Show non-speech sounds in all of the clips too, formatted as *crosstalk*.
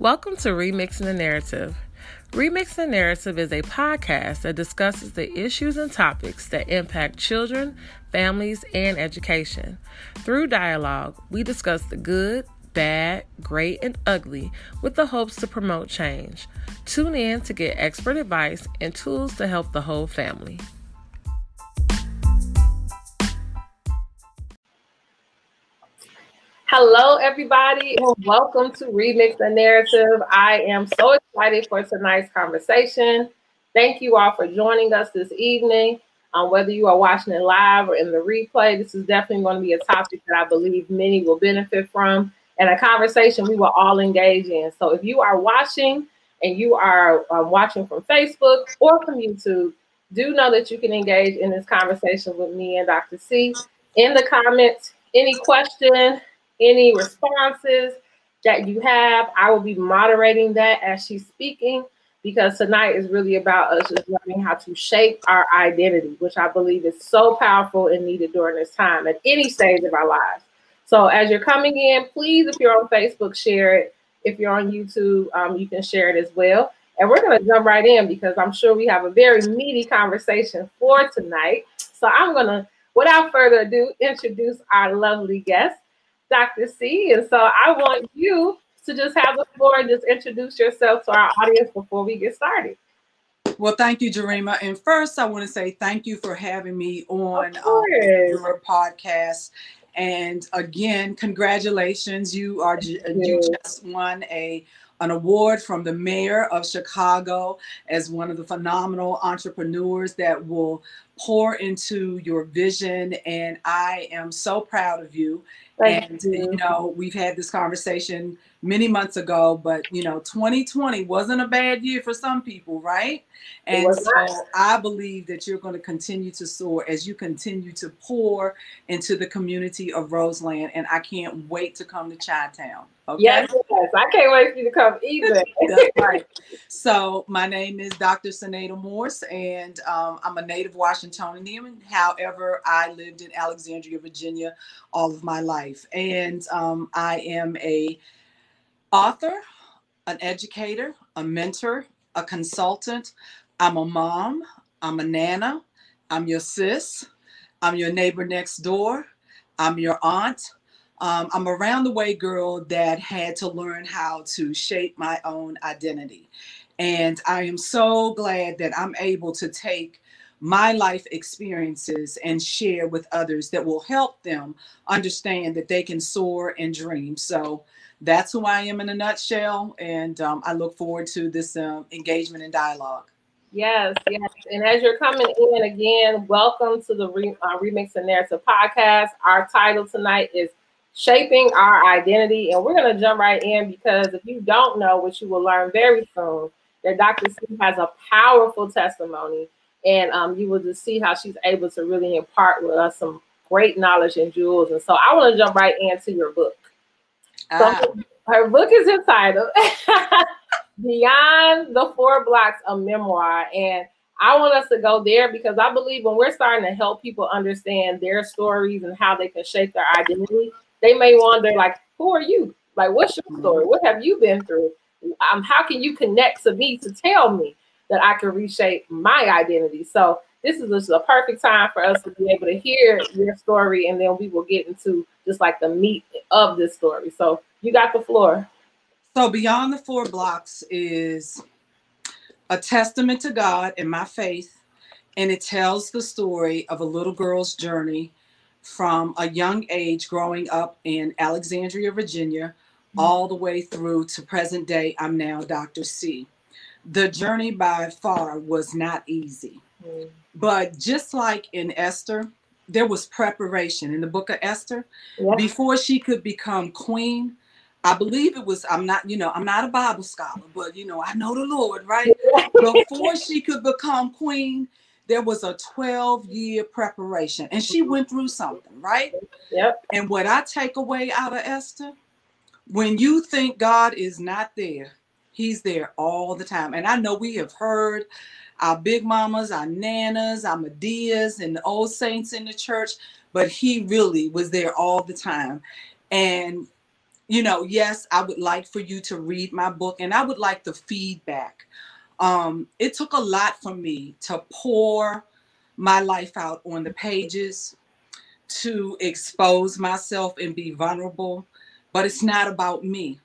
Welcome to Remixing the Narrative. Remixing the Narrative is a podcast that discusses the issues and topics that impact children, families, and education. Through dialogue, we discuss the good, bad, great, and ugly with the hopes to promote change. Tune in to get expert advice and tools to help the whole family. Hello, everybody, and welcome to Remix the Narrative. I am so excited for tonight's conversation. Thank you all for joining us this evening. Um, whether you are watching it live or in the replay, this is definitely going to be a topic that I believe many will benefit from and a conversation we will all engage in. So if you are watching and you are um, watching from Facebook or from YouTube, do know that you can engage in this conversation with me and Dr. C in the comments. Any question, any responses that you have. I will be moderating that as she's speaking because tonight is really about us just learning how to shape our identity, which I believe is so powerful and needed during this time at any stage of our lives. So as you're coming in, please, if you're on Facebook, share it. If you're on YouTube, um, you can share it as well. And we're going to jump right in because I'm sure we have a very meaty conversation for tonight. So I'm going to, without further ado, introduce our lovely guest. Dr. C. And so I want you to just have the floor and just introduce yourself to our audience before we get started. Well, thank you, Jarima. And first, I want to say thank you for having me on um, your podcast. And again, congratulations! You are you. you just won a an award from the mayor of Chicago as one of the phenomenal entrepreneurs that will pour into your vision. And I am so proud of you. Thank and you. you know, we've had this conversation many months ago, but you know, 2020 wasn't a bad year for some people, right? And so I believe that you're going to continue to soar as you continue to pour into the community of Roseland. And I can't wait to come to Chi-Town. Okay? Yes, yes, I can't wait for you to come either. *laughs* That's right. *laughs* So my name is Dr. Senada Morris, and um, I'm a native Washingtonian. However, I lived in Alexandria, Virginia, all of my life, and um, I am a author, an educator, a mentor, a consultant. I'm a mom. I'm a nana. I'm your sis. I'm your neighbor next door. I'm your aunt. Um, I'm a round the way girl that had to learn how to shape my own identity. And I am so glad that I'm able to take my life experiences and share with others that will help them understand that they can soar and dream. So that's who I am in a nutshell. And um, I look forward to this uh, engagement and dialogue. Yes, yes. And as you're coming in again, welcome to the Re- uh, Remix and Narrative podcast. Our title tonight is Shaping Our Identity. And we're going to jump right in because if you don't know, which you will learn very soon, that Dr. C has a powerful testimony. And um, you will just see how she's able to really impart with us some great knowledge and jewels. And so I want to jump right into your book. Ah. So her book is entitled *laughs* Beyond the Four Blocks, a memoir. And I want us to go there because I believe when we're starting to help people understand their stories and how they can shape their identity, they may wonder, like, who are you? Like, what's your story? What have you been through? Um, how can you connect to me to tell me that I can reshape my identity? So this is just a perfect time for us to be able to hear your story, and then we will get into just like the meat of this story. So you got the floor. So beyond the four blocks is a testament to God and my faith, and it tells the story of a little girl's journey from a young age growing up in Alexandria, Virginia, mm-hmm. all the way through to present day. I'm now Dr. C. The journey by far was not easy. Mm-hmm. But just like in Esther, there was preparation in the book of Esther. Before she could become queen, I believe it was, I'm not, you know, I'm not a Bible scholar, but you know, I know the Lord, right? *laughs* Before she could become queen, there was a 12 year preparation and she went through something, right? Yep. And what I take away out of Esther, when you think God is not there, he's there all the time. And I know we have heard our big mamas, our nanas, our Madeas, and the old saints in the church, but he really was there all the time. And you know, yes, I would like for you to read my book and I would like the feedback. Um, it took a lot for me to pour my life out on the pages, to expose myself and be vulnerable, but it's not about me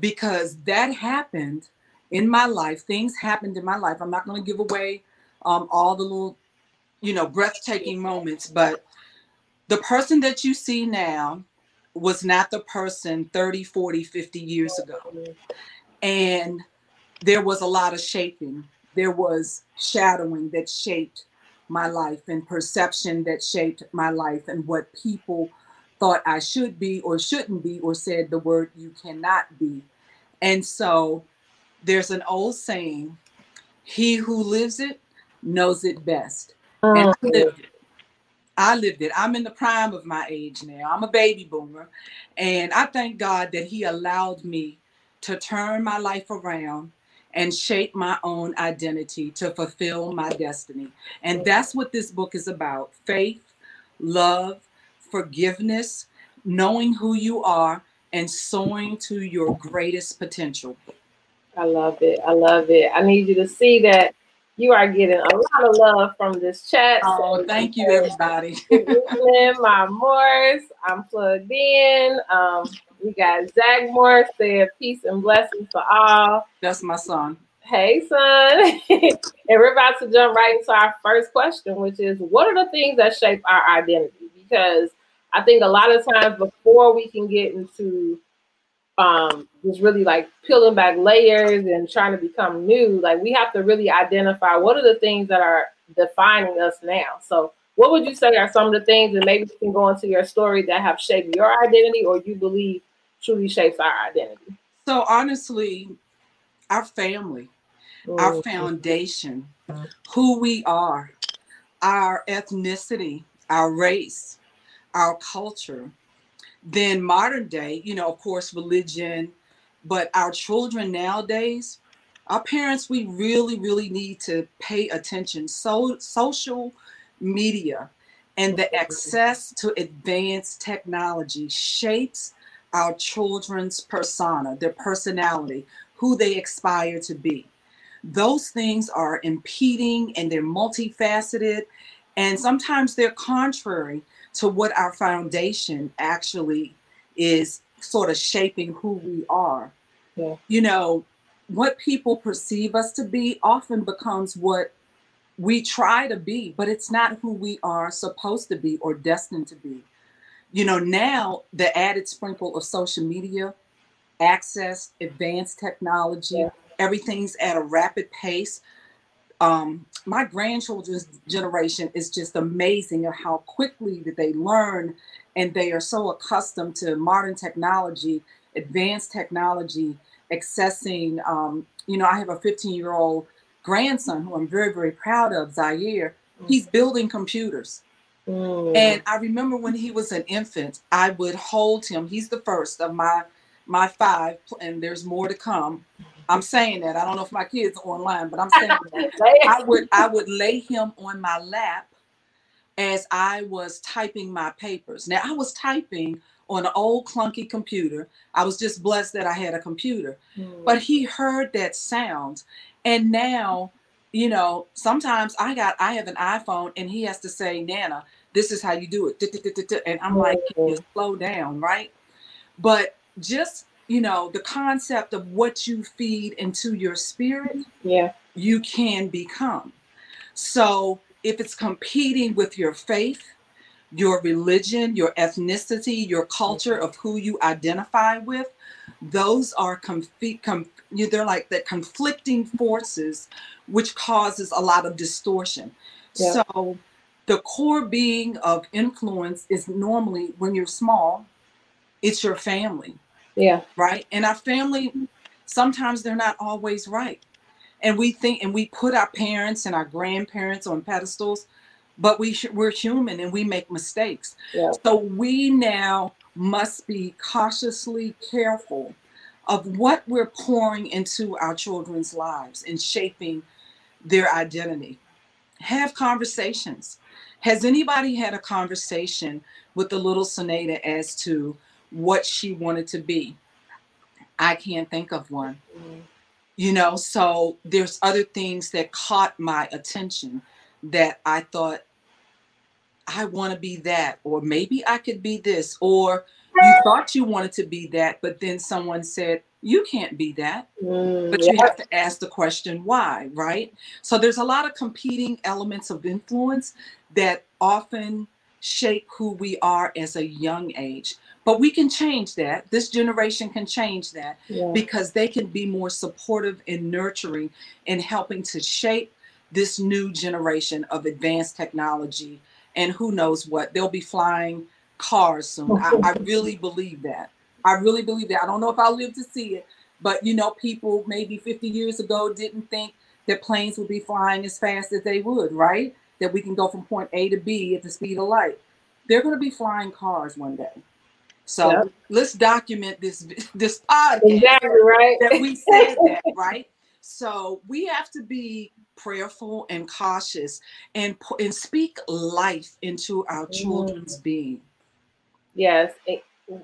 because that happened in my life. Things happened in my life. I'm not going to give away um, all the little, you know, breathtaking moments, but the person that you see now was not the person 30, 40, 50 years ago. And there was a lot of shaping. There was shadowing that shaped my life and perception that shaped my life and what people thought I should be or shouldn't be or said the word you cannot be. And so there's an old saying, he who lives it knows it best. And I mm. lived it. I lived it. I'm in the prime of my age now. I'm a baby boomer. And I thank God that He allowed me to turn my life around and shape my own identity to fulfill my destiny. And that's what this book is about faith, love, forgiveness, knowing who you are, and soaring to your greatest potential. I love it. I love it. I need you to see that you are getting a lot of love from this chat. Oh, so thank you, everybody. *laughs* my Morris, I'm plugged in. Um, we got Zach Morris said, "Peace and blessings for all." That's my son. Hey, son. *laughs* and we're about to jump right into our first question, which is, what are the things that shape our identity? Because I think a lot of times before we can get into um, just really like peeling back layers and trying to become new, like we have to really identify what are the things that are defining us now. So, what would you say are some of the things, and maybe you can go into your story that have shaped your identity or you believe truly shapes our identity? So, honestly, our family, our foundation, who we are, our ethnicity, our race, our culture, then modern day, you know, of course, religion, but our children nowadays, our parents, we really, really need to pay attention. So social media and the access to advanced technology shapes our children's persona, their personality, who they aspire to be. Those things are impeding and they're multifaceted, and sometimes they're contrary to what our foundation actually is sort of shaping who we are. Yeah. You know, what people perceive us to be often becomes what we try to be, but it's not who we are supposed to be or destined to be. You know, now the added sprinkle of social media, access, advanced technology, yeah. everything's at a rapid pace um, my grandchildren's generation is just amazing of how quickly that they learn and they are so accustomed to modern technology advanced technology accessing um, you know i have a 15 year old grandson who i'm very very proud of zaire mm. he's building computers mm. and i remember when he was an infant i would hold him he's the first of my my five and there's more to come I'm saying that. I don't know if my kids are online, but I'm *laughs* saying that. I would I would lay him on my lap as I was typing my papers. Now I was typing on an old clunky computer. I was just blessed that I had a computer. Mm. But he heard that sound. And now, you know, sometimes I got I have an iPhone and he has to say, Nana, this is how you do it. And I'm like, slow down, right? But just you know the concept of what you feed into your spirit yeah. you can become. So if it's competing with your faith your religion your ethnicity your culture of who you identify with those are conf- com- they're like the conflicting forces which causes a lot of distortion. Yeah. so the core being of influence is normally when you're small it's your family yeah. Right. And our family, sometimes they're not always right. And we think, and we put our parents and our grandparents on pedestals, but we sh- we're human and we make mistakes. Yeah. So we now must be cautiously careful of what we're pouring into our children's lives and shaping their identity. Have conversations. Has anybody had a conversation with the little Sonata as to what she wanted to be. I can't think of one. Mm-hmm. You know, so there's other things that caught my attention that I thought I want to be that, or maybe I could be this, or you thought you wanted to be that, but then someone said, you can't be that. Mm, but you yeah. have to ask the question why, right? So there's a lot of competing elements of influence that often shape who we are as a young age. But we can change that. This generation can change that yeah. because they can be more supportive and nurturing in helping to shape this new generation of advanced technology. And who knows what? They'll be flying cars soon. I, I *laughs* really believe that. I really believe that. I don't know if I'll live to see it, but you know, people maybe 50 years ago didn't think that planes would be flying as fast as they would, right? That we can go from point A to B at the speed of light. They're going to be flying cars one day. So yep. let's document this *laughs* this podcast. Exactly right. That we said that right. So we have to be prayerful and cautious and and speak life into our mm-hmm. children's mm. being. Yes,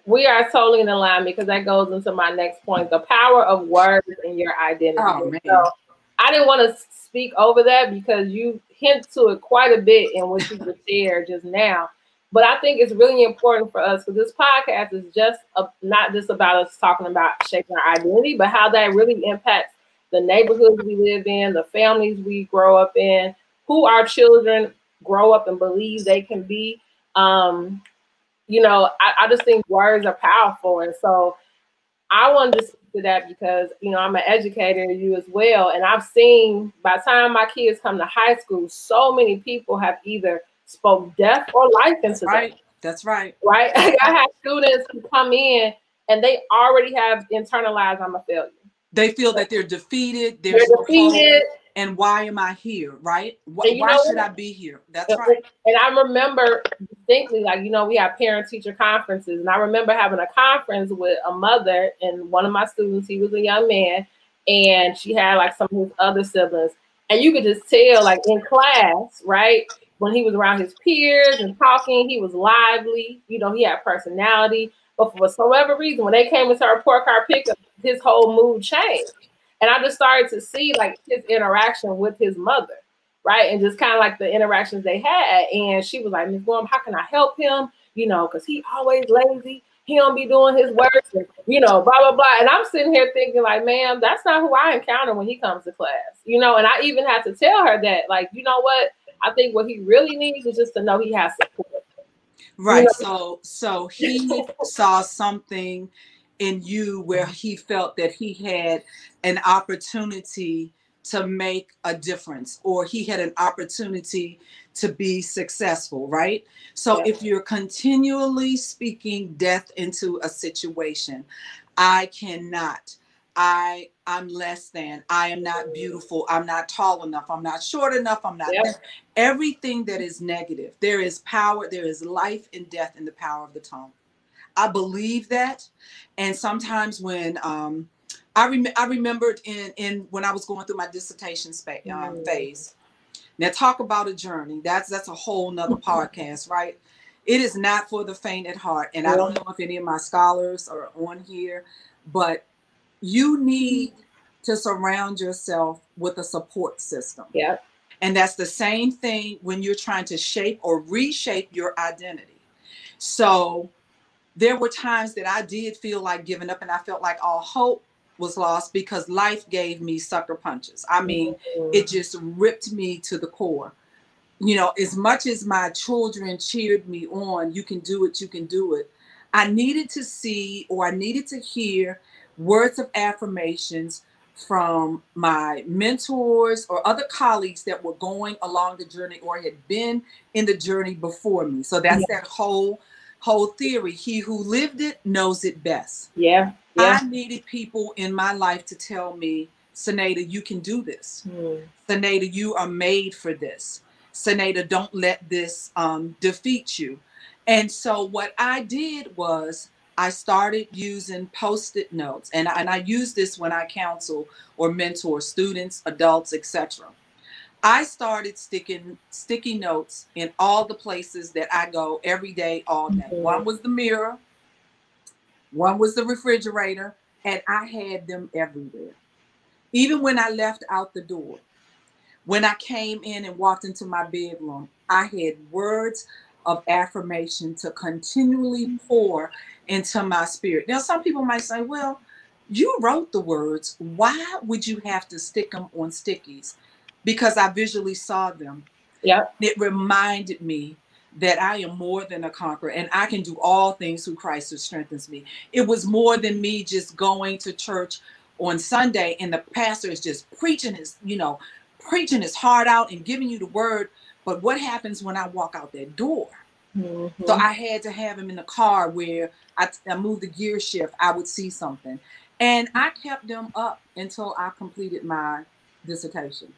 we are totally in line because that goes into my next point: the power of words and your identity. Oh, so I didn't want to speak over that because you hint to it quite a bit in what you *laughs* just shared just now. But I think it's really important for us because this podcast is just a, not just about us talking about shaping our identity, but how that really impacts the neighborhoods we live in, the families we grow up in, who our children grow up and believe they can be. Um, you know, I, I just think words are powerful. And so I wanted to speak to that because, you know, I'm an educator, you as well. And I've seen by the time my kids come to high school, so many people have either spoke death or life into right. them. That's right. Right. *laughs* I have students who come in and they already have internalized I'm a failure. They feel that they're defeated. They're defeated. And why am I here? Right? Why, why should I be here? That's right. And I remember distinctly, like, you know, we have parent teacher conferences. And I remember having a conference with a mother and one of my students, he was a young man, and she had like some of his other siblings. And you could just tell, like in class, right? When he was around his peers and talking, he was lively. You know, he had personality. But for whatever reason, when they came into our report card pickup, his whole mood changed. And I just started to see like his interaction with his mother, right? And just kind of like the interactions they had. And she was like, Miss Gorham, how can I help him? You know, because he always lazy. He don't be doing his work, and, you know, blah blah blah. And I'm sitting here thinking, like, man, that's not who I encounter when he comes to class, you know. And I even had to tell her that, like, you know what, I think what he really needs is just to know he has support. Right. You know? So so he saw something in you where he felt that he had an opportunity to make a difference or he had an opportunity to be successful, right? So yeah. if you're continually speaking death into a situation, I cannot I I'm less than. I am not beautiful. I'm not tall enough. I'm not short enough. I'm not yep. everything that is negative. There is power, there is life and death in the power of the tongue. I believe that. And sometimes when um I rem- I remembered in in when I was going through my dissertation spa- um, mm. phase. Now talk about a journey. That's that's a whole nother podcast, right? It is not for the faint at heart. And I don't know if any of my scholars are on here, but you need to surround yourself with a support system. Yeah. And that's the same thing when you're trying to shape or reshape your identity. So there were times that I did feel like giving up and I felt like all hope was lost because life gave me sucker punches. I mean, mm-hmm. it just ripped me to the core. You know, as much as my children cheered me on, you can do it, you can do it. I needed to see or I needed to hear words of affirmations from my mentors or other colleagues that were going along the journey or had been in the journey before me. So that's yeah. that whole whole theory. He who lived it knows it best. Yeah. yeah. I needed people in my life to tell me, Sanada, you can do this. Mm. Sanada, you are made for this. Sanada, don't let this um, defeat you. And so what I did was I started using post-it notes, and, and I use this when I counsel or mentor students, adults, etc. I started sticking sticky notes in all the places that I go every day, all day. Mm-hmm. One was the mirror, one was the refrigerator, and I had them everywhere. Even when I left out the door, when I came in and walked into my bedroom, I had words of affirmation to continually pour into my spirit. Now, some people might say, well, you wrote the words. Why would you have to stick them on stickies? Because I visually saw them. Yeah. It reminded me that I am more than a conqueror and I can do all things through Christ who strengthens me. It was more than me just going to church on Sunday and the pastor is just preaching his, you know, preaching his heart out and giving you the word. But what happens when I walk out that door? Mm-hmm. So I had to have him in the car where I, I moved the gear shift, I would see something. And I kept them up until I completed my dissertation.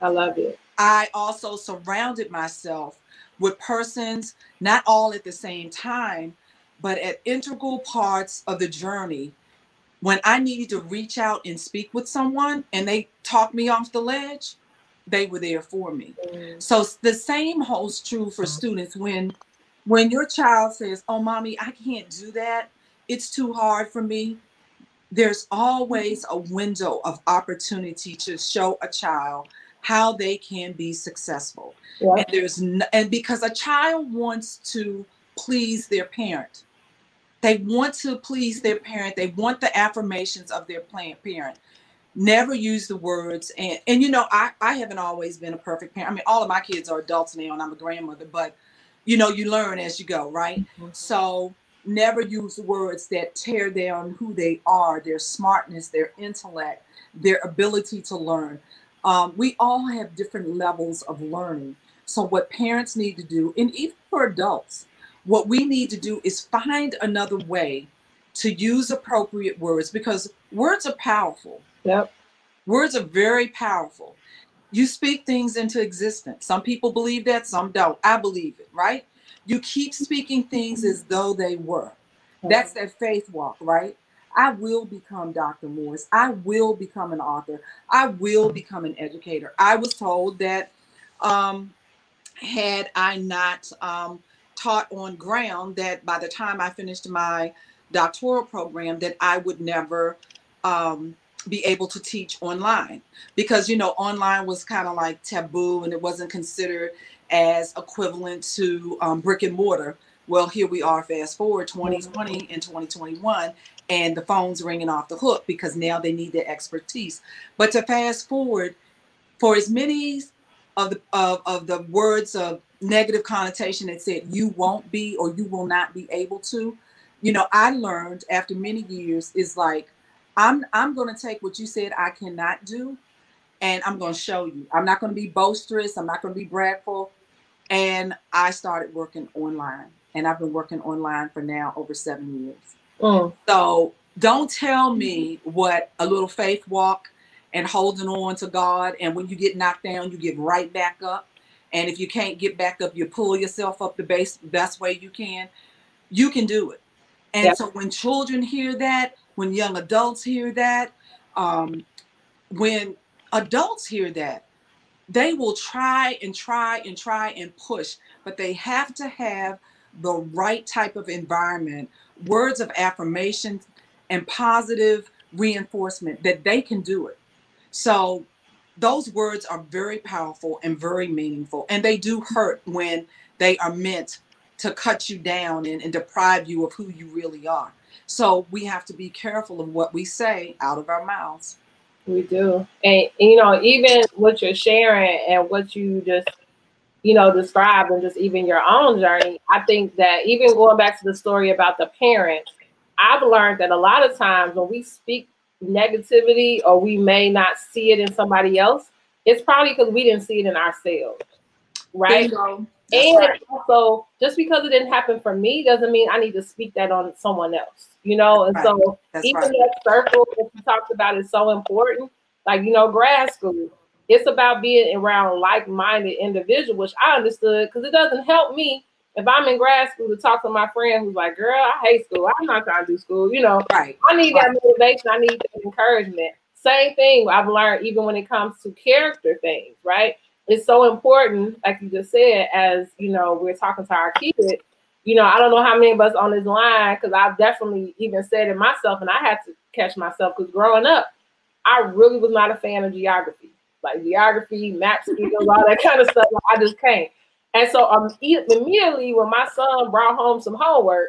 I love it. I also surrounded myself with persons, not all at the same time, but at integral parts of the journey. When I needed to reach out and speak with someone and they talked me off the ledge, they were there for me. Mm. So the same holds true for students when when your child says, "Oh, mommy, I can't do that. It's too hard for me." There's always a window of opportunity to show a child how they can be successful. Yeah. And there's no, and because a child wants to please their parent. They want to please their parent. They want the affirmations of their parent. Never use the words and and you know I I haven't always been a perfect parent. I mean all of my kids are adults now and I'm a grandmother, but you know you learn as you go, right? Mm-hmm. So never use words that tear down who they are, their smartness, their intellect, their ability to learn. Um, we all have different levels of learning. So, what parents need to do, and even for adults, what we need to do is find another way to use appropriate words because words are powerful. Yep. Words are very powerful. You speak things into existence. Some people believe that, some don't. I believe it, right? You keep speaking things as though they were. That's that faith walk, right? I will become Dr. Morris. I will become an author. I will become an educator. I was told that um, had I not um, taught on ground, that by the time I finished my doctoral program, that I would never um, be able to teach online because you know online was kind of like taboo and it wasn't considered as equivalent to um, brick and mortar. Well, here we are, fast forward 2020 and 2021, and the phone's ringing off the hook because now they need their expertise. But to fast forward, for as many of the of, of the words of negative connotation that said you won't be or you will not be able to, you know, I learned after many years is like I'm I'm going to take what you said I cannot do, and I'm going to show you. I'm not going to be boisterous. I'm not going to be bragful. And I started working online, and I've been working online for now over seven years. Mm. So don't tell me what a little faith walk and holding on to God, and when you get knocked down, you get right back up. And if you can't get back up, you pull yourself up the base best way you can. You can do it. And yep. so when children hear that, when young adults hear that, um, when adults hear that, they will try and try and try and push, but they have to have the right type of environment words of affirmation and positive reinforcement that they can do it. So those words are very powerful and very meaningful. And they do hurt when they are meant to cut you down and, and deprive you of who you really are. So we have to be careful of what we say out of our mouths. We do. And, you know, even what you're sharing and what you just you know, describe and just even your own journey, I think that even going back to the story about the parents, I've learned that a lot of times when we speak negativity or we may not see it in somebody else, it's probably because we didn't see it in ourselves. Right. And right. also, just because it didn't happen for me doesn't mean I need to speak that on someone else, you know? And right. so, That's even right. that circle that you talked about is so important. Like, you know, grad school, it's about being around like-minded individuals, which I understood because it doesn't help me if I'm in grad school to talk to my friend who's like, girl, I hate school. I'm not trying to do school. You know, right. I need that motivation. I need that encouragement. Same thing I've learned even when it comes to character things, right? It's so important, like you just said, as you know, we're talking to our kids, you know, I don't know how many of us on this line, because I've definitely even said it myself, and I had to catch myself because growing up, I really was not a fan of geography, like geography, map all that *laughs* kind of stuff. I just can't. And so um, immediately when my son brought home some homework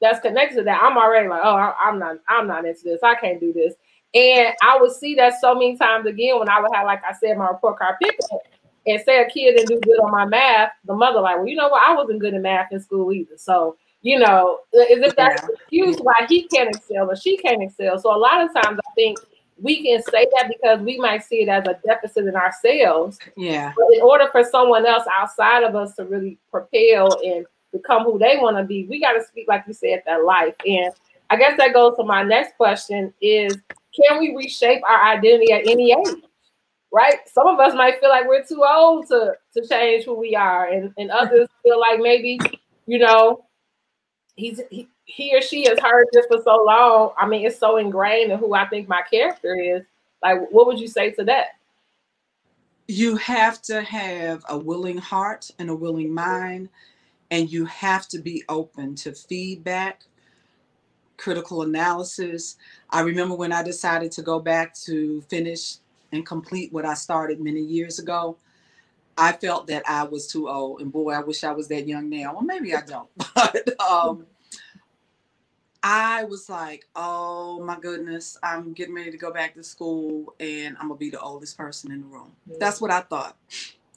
that's connected to that, I'm already like, oh, I'm not, I'm not into this. I can't do this. And I would see that so many times again when I would have, like I said, my report card pickup and say a kid didn't do good on my math, the mother like, well, you know what, I wasn't good in math in school either. So, you know, as if that's yeah. excuse why he can't excel or she can't excel. So a lot of times I think we can say that because we might see it as a deficit in ourselves. Yeah. But in order for someone else outside of us to really propel and become who they want to be, we got to speak, like you said, that life. And I guess that goes to my next question is can we reshape our identity at any age? Right? Some of us might feel like we're too old to, to change who we are, and, and others feel like maybe, you know, he's he, he or she has heard this for so long. I mean, it's so ingrained in who I think my character is. Like, what would you say to that? You have to have a willing heart and a willing mind, and you have to be open to feedback, critical analysis. I remember when I decided to go back to finish and complete what I started many years ago. I felt that I was too old, and boy, I wish I was that young now. Well, maybe I don't, *laughs* but um, I was like, oh my goodness, I'm getting ready to go back to school and I'm gonna be the oldest person in the room. Yeah. That's what I thought.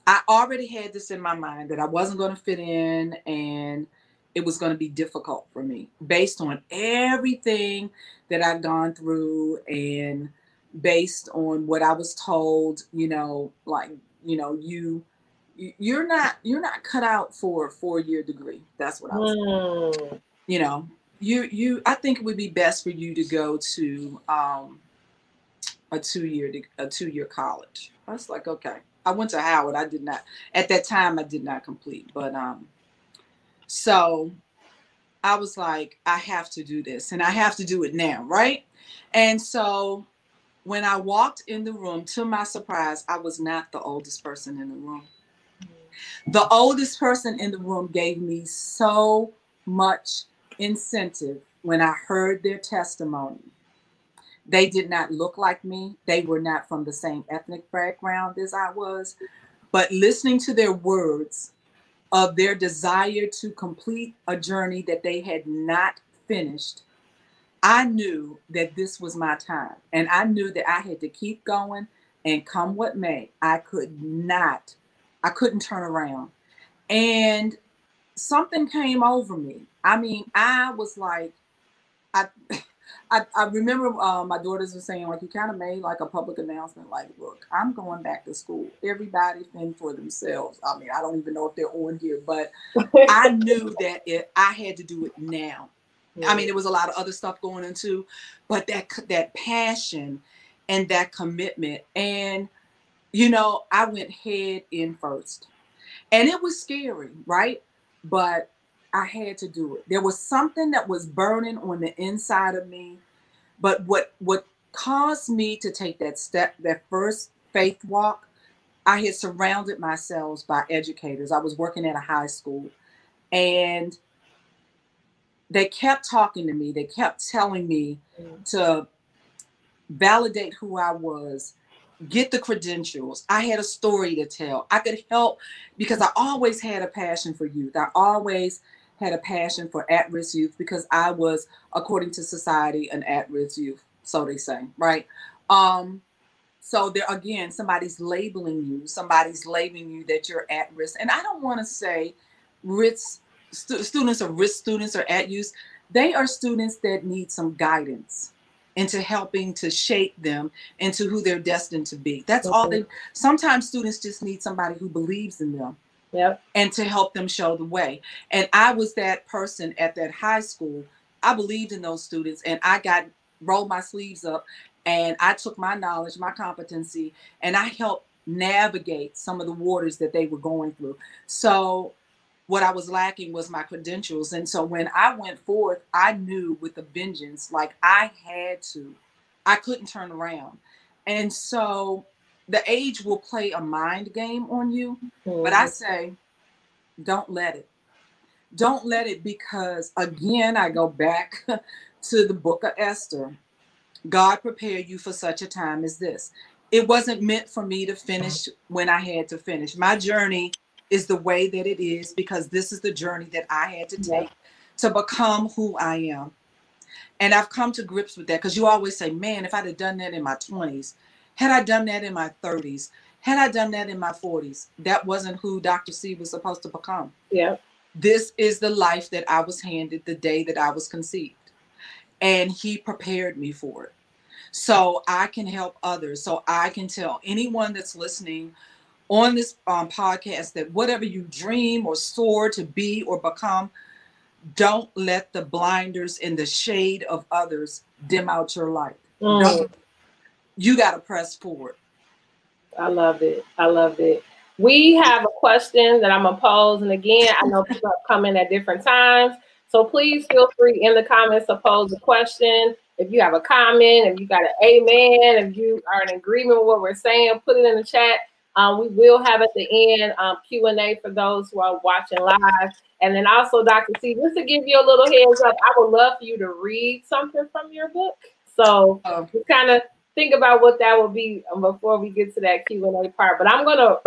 I already had this in my mind that I wasn't gonna fit in and it was gonna be difficult for me based on everything that I'd gone through and based on what I was told, you know, like, you know, you you're not you're not cut out for a four year degree. That's what I was. Mm. You know, you you I think it would be best for you to go to um, a two year a two year college. I was like, okay. I went to Howard. I did not at that time. I did not complete, but um, so I was like, I have to do this, and I have to do it now, right? And so when I walked in the room, to my surprise, I was not the oldest person in the room. The oldest person in the room gave me so much incentive when I heard their testimony. They did not look like me. They were not from the same ethnic background as I was. But listening to their words of their desire to complete a journey that they had not finished, I knew that this was my time. And I knew that I had to keep going and come what may. I could not, I couldn't turn around. And something came over me. I mean, I was like, I, *laughs* I, I remember uh, my daughters were saying like, you kind of made like a public announcement, like, look, I'm going back to school. Everybody fend for themselves. I mean, I don't even know if they're on here, but I knew that it, I had to do it now. I mean, there was a lot of other stuff going on too, but that that passion and that commitment, and you know, I went head in first, and it was scary, right? But I had to do it. There was something that was burning on the inside of me. But what what caused me to take that step, that first faith walk, I had surrounded myself by educators. I was working at a high school and they kept talking to me. They kept telling me mm. to validate who I was, get the credentials. I had a story to tell. I could help because I always had a passion for youth. I always had a passion for at risk youth because I was, according to society, an at risk youth. So they say, right? Um, so there again, somebody's labeling you, somebody's labeling you that you're at risk. And I don't want to say risk stu- students are risk students or at use. They are students that need some guidance into helping to shape them into who they're destined to be. That's okay. all they sometimes students just need somebody who believes in them Yep. And to help them show the way. And I was that person at that high school. I believed in those students and I got rolled my sleeves up and I took my knowledge, my competency, and I helped navigate some of the waters that they were going through. So what I was lacking was my credentials. And so when I went forth, I knew with a vengeance, like I had to, I couldn't turn around. And so the age will play a mind game on you, mm-hmm. but I mm-hmm. say, don't let it. Don't let it because again, I go back *laughs* to the book of Esther. God prepared you for such a time as this. It wasn't meant for me to finish when I had to finish. My journey is the way that it is because this is the journey that I had to take to become who I am. And I've come to grips with that because you always say, man, if I'd have done that in my 20s, had I done that in my 30s, had I done that in my 40s, that wasn't who Dr. C was supposed to become. Yeah. This is the life that I was handed the day that I was conceived. And he prepared me for it. So I can help others. So I can tell anyone that's listening on this um, podcast that whatever you dream or soar to be or become, don't let the blinders in the shade of others dim out your light. Mm. You got to press forward. I love it. I love it. We have a question that I'm gonna pose, and again, I know people have come in at different times, so please feel free in the comments to pose a question. If you have a comment, if you got an amen, if you are in agreement with what we're saying, put it in the chat. Um, we will have at the end um, Q and A for those who are watching live, and then also Dr. C. Just to give you a little heads up, I would love for you to read something from your book. So um, just kind of think about what that would be um, before we get to that Q and A part. But I'm gonna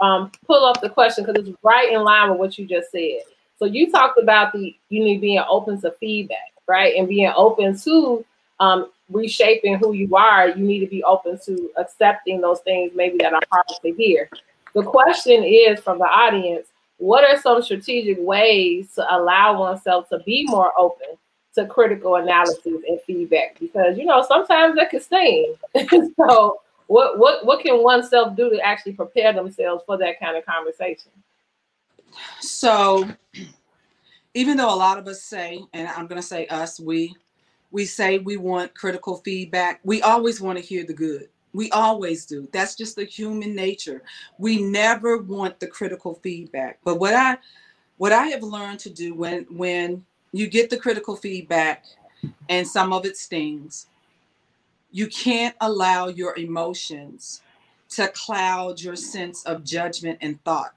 um, pull up the question because it's right in line with what you just said. So you talked about the you need being open to feedback, right, and being open to um, reshaping who you are. You need to be open to accepting those things maybe that are hard to hear. The question is from the audience: What are some strategic ways to allow oneself to be more open to critical analysis and feedback because you know sometimes that can sting. *laughs* so what what what can oneself do to actually prepare themselves for that kind of conversation? So even though a lot of us say, and I'm gonna say us, we we say we want critical feedback, we always want to hear the good. We always do. That's just the human nature. We never want the critical feedback. But what I what I have learned to do when when you get the critical feedback and some of it stings. You can't allow your emotions to cloud your sense of judgment and thought.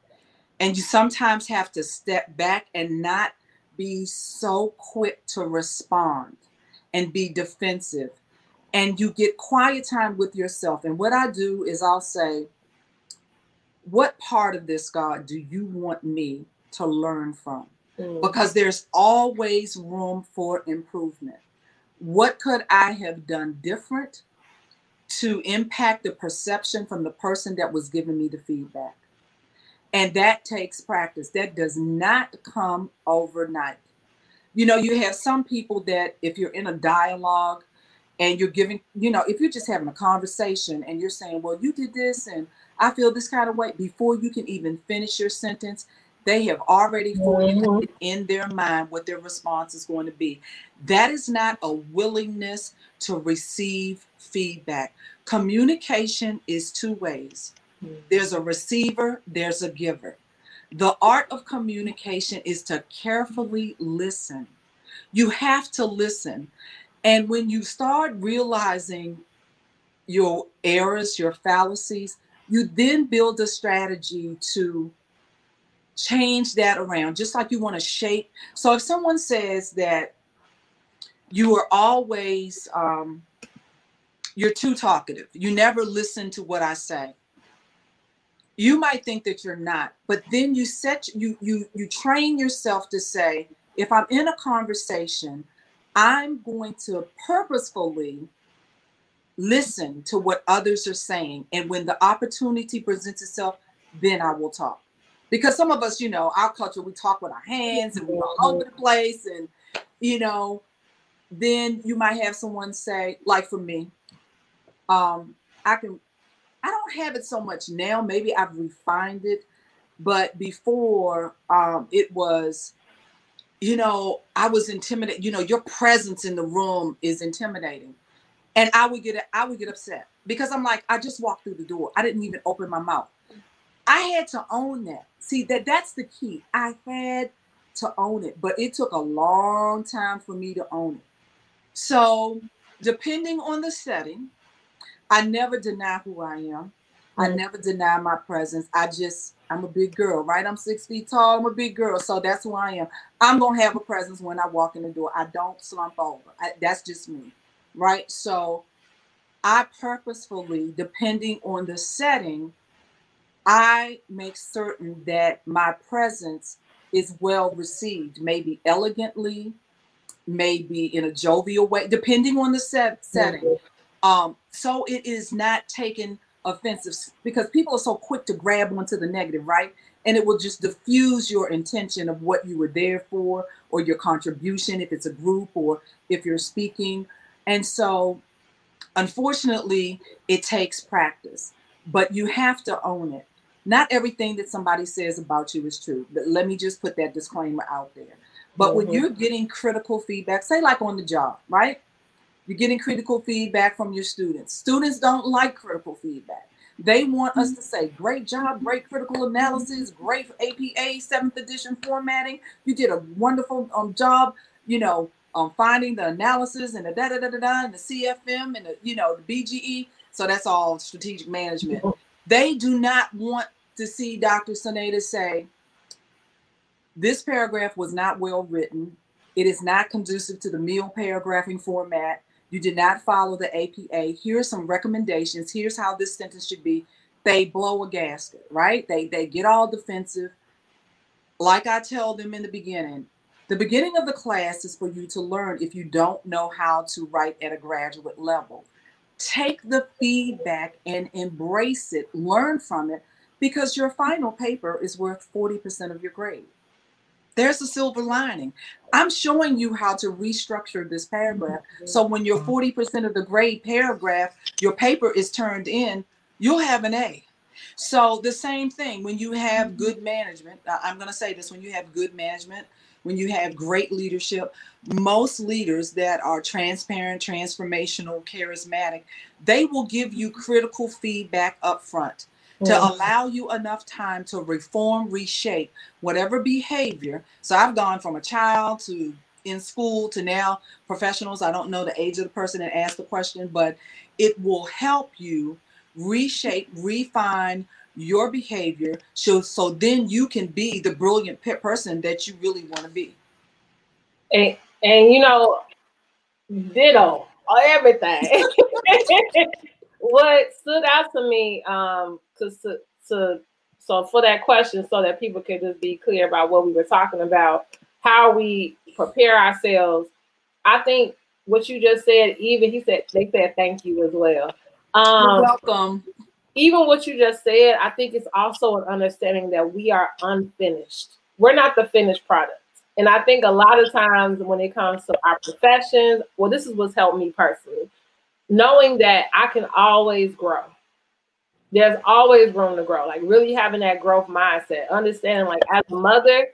And you sometimes have to step back and not be so quick to respond and be defensive. And you get quiet time with yourself. And what I do is I'll say, What part of this, God, do you want me to learn from? mm. because there's always room for improvement. What could I have done different to impact the perception from the person that was giving me the feedback? And that takes practice. That does not come overnight. You know, you have some people that if you're in a dialogue and you're giving, you know, if you're just having a conversation and you're saying, well, you did this and I feel this kind of way, before you can even finish your sentence, they have already formulated mm-hmm. in their mind what their response is going to be. That is not a willingness to receive feedback. Communication is two ways mm-hmm. there's a receiver, there's a giver. The art of communication is to carefully listen. You have to listen. And when you start realizing your errors, your fallacies, you then build a strategy to change that around, just like you want to shape. So if someone says that you are always, um, you're too talkative, you never listen to what I say. You might think that you're not, but then you set you you you train yourself to say, if I'm in a conversation, I'm going to purposefully listen to what others are saying. And when the opportunity presents itself, then I will talk because some of us, you know, our culture, we talk with our hands and we're all over the place. And, you know, then you might have someone say, like for me, um, I can, I don't have it so much now. Maybe I've refined it. But before, um, it was, you know, I was intimidated. You know, your presence in the room is intimidating. And I would get I would get upset because I'm like, I just walked through the door. I didn't even open my mouth. I had to own that. See that that's the key. I had to own it, but it took a long time for me to own it. So, depending on the setting, I never deny who I am. I never deny my presence. I just I'm a big girl, right? I'm six feet tall. I'm a big girl, so that's who I am. I'm gonna have a presence when I walk in the door. I don't slump over. I, that's just me, right? So I purposefully, depending on the setting, I make certain that my presence is well received, maybe elegantly, maybe in a jovial way, depending on the set setting. Um, so it is not taken offensive because people are so quick to grab onto the negative, right? And it will just diffuse your intention of what you were there for or your contribution if it's a group or if you're speaking. And so, unfortunately, it takes practice, but you have to own it. Not everything that somebody says about you is true. But let me just put that disclaimer out there. But mm-hmm. when you're getting critical feedback, say like on the job, right? You're getting critical feedback from your students. Students don't like critical feedback. They want us to say, great job, great critical analysis, great APA, seventh edition formatting. You did a wonderful um, job, you know, um, finding the analysis and the da da da da da and the CFM and the, you know, the BGE. So that's all strategic management. They do not want to see Dr. Saneda say, this paragraph was not well written. It is not conducive to the meal paragraphing format. You did not follow the APA. Here are some recommendations. Here's how this sentence should be. They blow a gasket, right? They they get all defensive. Like I tell them in the beginning, the beginning of the class is for you to learn if you don't know how to write at a graduate level. Take the feedback and embrace it, learn from it, because your final paper is worth 40% of your grade. There's a silver lining. I'm showing you how to restructure this paragraph. So mm-hmm. when you're mm-hmm. 40% of the grade paragraph, your paper is turned in, you'll have an A. So the same thing when you have mm-hmm. good management, I'm going to say this when you have good management, when you have great leadership, most leaders that are transparent, transformational, charismatic, they will give you critical feedback up front to allow you enough time to reform, reshape whatever behavior. So I've gone from a child to in school to now professionals. I don't know the age of the person that asked the question, but it will help you reshape, refine your behavior so so then you can be the brilliant person that you really want to be. And and you know, ditto everything. *laughs* *laughs* what stood out to me um to, to so for that question, so that people can just be clear about what we were talking about, how we prepare ourselves. I think what you just said, even he said they said thank you as well. Um, You're welcome. Even what you just said, I think it's also an understanding that we are unfinished. We're not the finished product. And I think a lot of times when it comes to our professions, well, this is what's helped me personally, knowing that I can always grow there's always room to grow. Like really having that growth mindset, understanding like as a mother,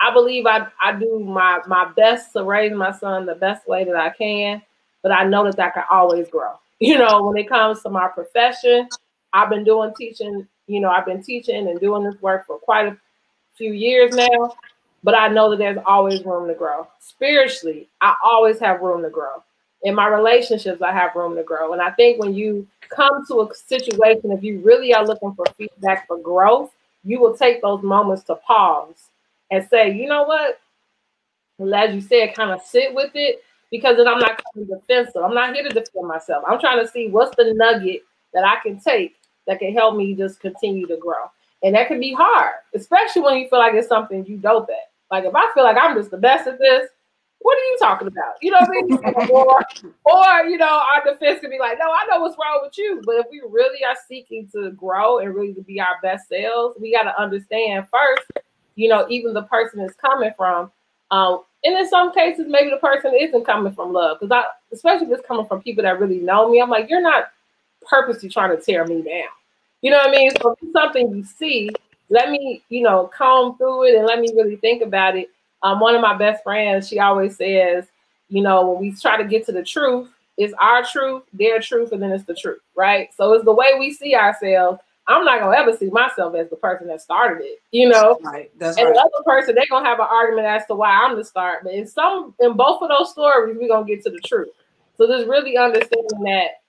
I believe I, I do my my best to raise my son the best way that I can, but I know that I can always grow. *laughs* You know, when it comes to my profession, I've been doing teaching, you know, I've been teaching and doing this work for quite a few years now, but I know that there's always room to grow. Spiritually, I always have room to grow in my relationships, I have room to grow. And I think when you come to a situation, if you really are looking for feedback for growth, you will take those moments to pause and say, you know what? as you said, kind of sit with it because then I'm not coming defensive. I'm not here to defend myself. I'm trying to see what's the nugget that I can take that can help me just continue to grow. And that can be hard, especially when you feel like it's something you dope at. Like if I feel like I'm just the best at this, what are you talking about? You know what I mean? *laughs* or, or, you know, our defense could be like, no, I know what's wrong with you. But if we really are seeking to grow and really to be our best selves, we got to understand first, you know, even the person is coming from. Um, and in some cases, maybe the person isn't coming from love. Because I, especially if it's coming from people that really know me, I'm like, you're not purposely trying to tear me down. You know what I mean? So if it's something you see, let me, you know, comb through it and let me really think about it um, one of my best friends, she always says, you know, when we try to get to the truth, it's our truth, their truth, and then it's the truth, right? So it's the way we see ourselves. I'm not gonna ever see myself as the person that started it, you know. Right. That's and right. the other person, they're gonna have an argument as to why I'm the start. But in some, in both of those stories, we're gonna get to the truth. So just really understanding that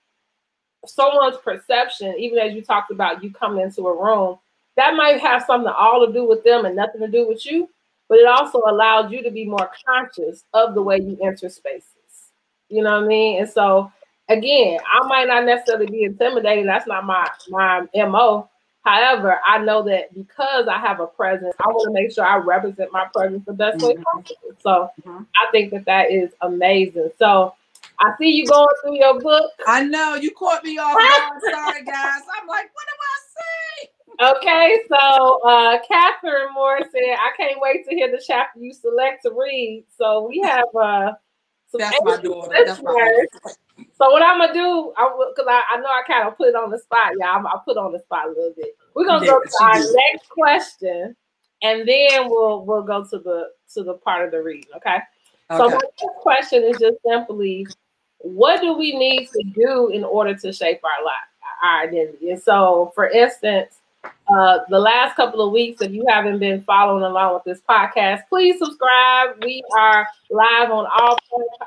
someone's perception, even as you talked about you coming into a room, that might have something all to do with them and nothing to do with you, but it also allows you to be more conscious of the way you enter spaces. You know what I mean? And so again, I might not necessarily be intimidated. That's not my my MO. However, I know that because I have a presence, I want to make sure I represent my presence the best way mm-hmm. possible. So mm-hmm. I think that that is amazing. So I see you going through your book. I know you caught me off guard. Sorry, guys. I'm like, what do I say? Okay, so uh, Catherine Moore said, I can't wait to hear the chapter you select to read. So we have uh, That's my daughter. That's my daughter. So what I'm gonna do, I because I, I know I kind of put it on the spot, y'all. I put on the spot a little bit. We're gonna yeah, go to our did. next question, and then we'll we'll go to the to the part of the read. Okay. okay. So my next question is just simply, what do we need to do in order to shape our life, our identity? And so, for instance, uh, the last couple of weeks, if you haven't been following along with this podcast, please subscribe. We are live on all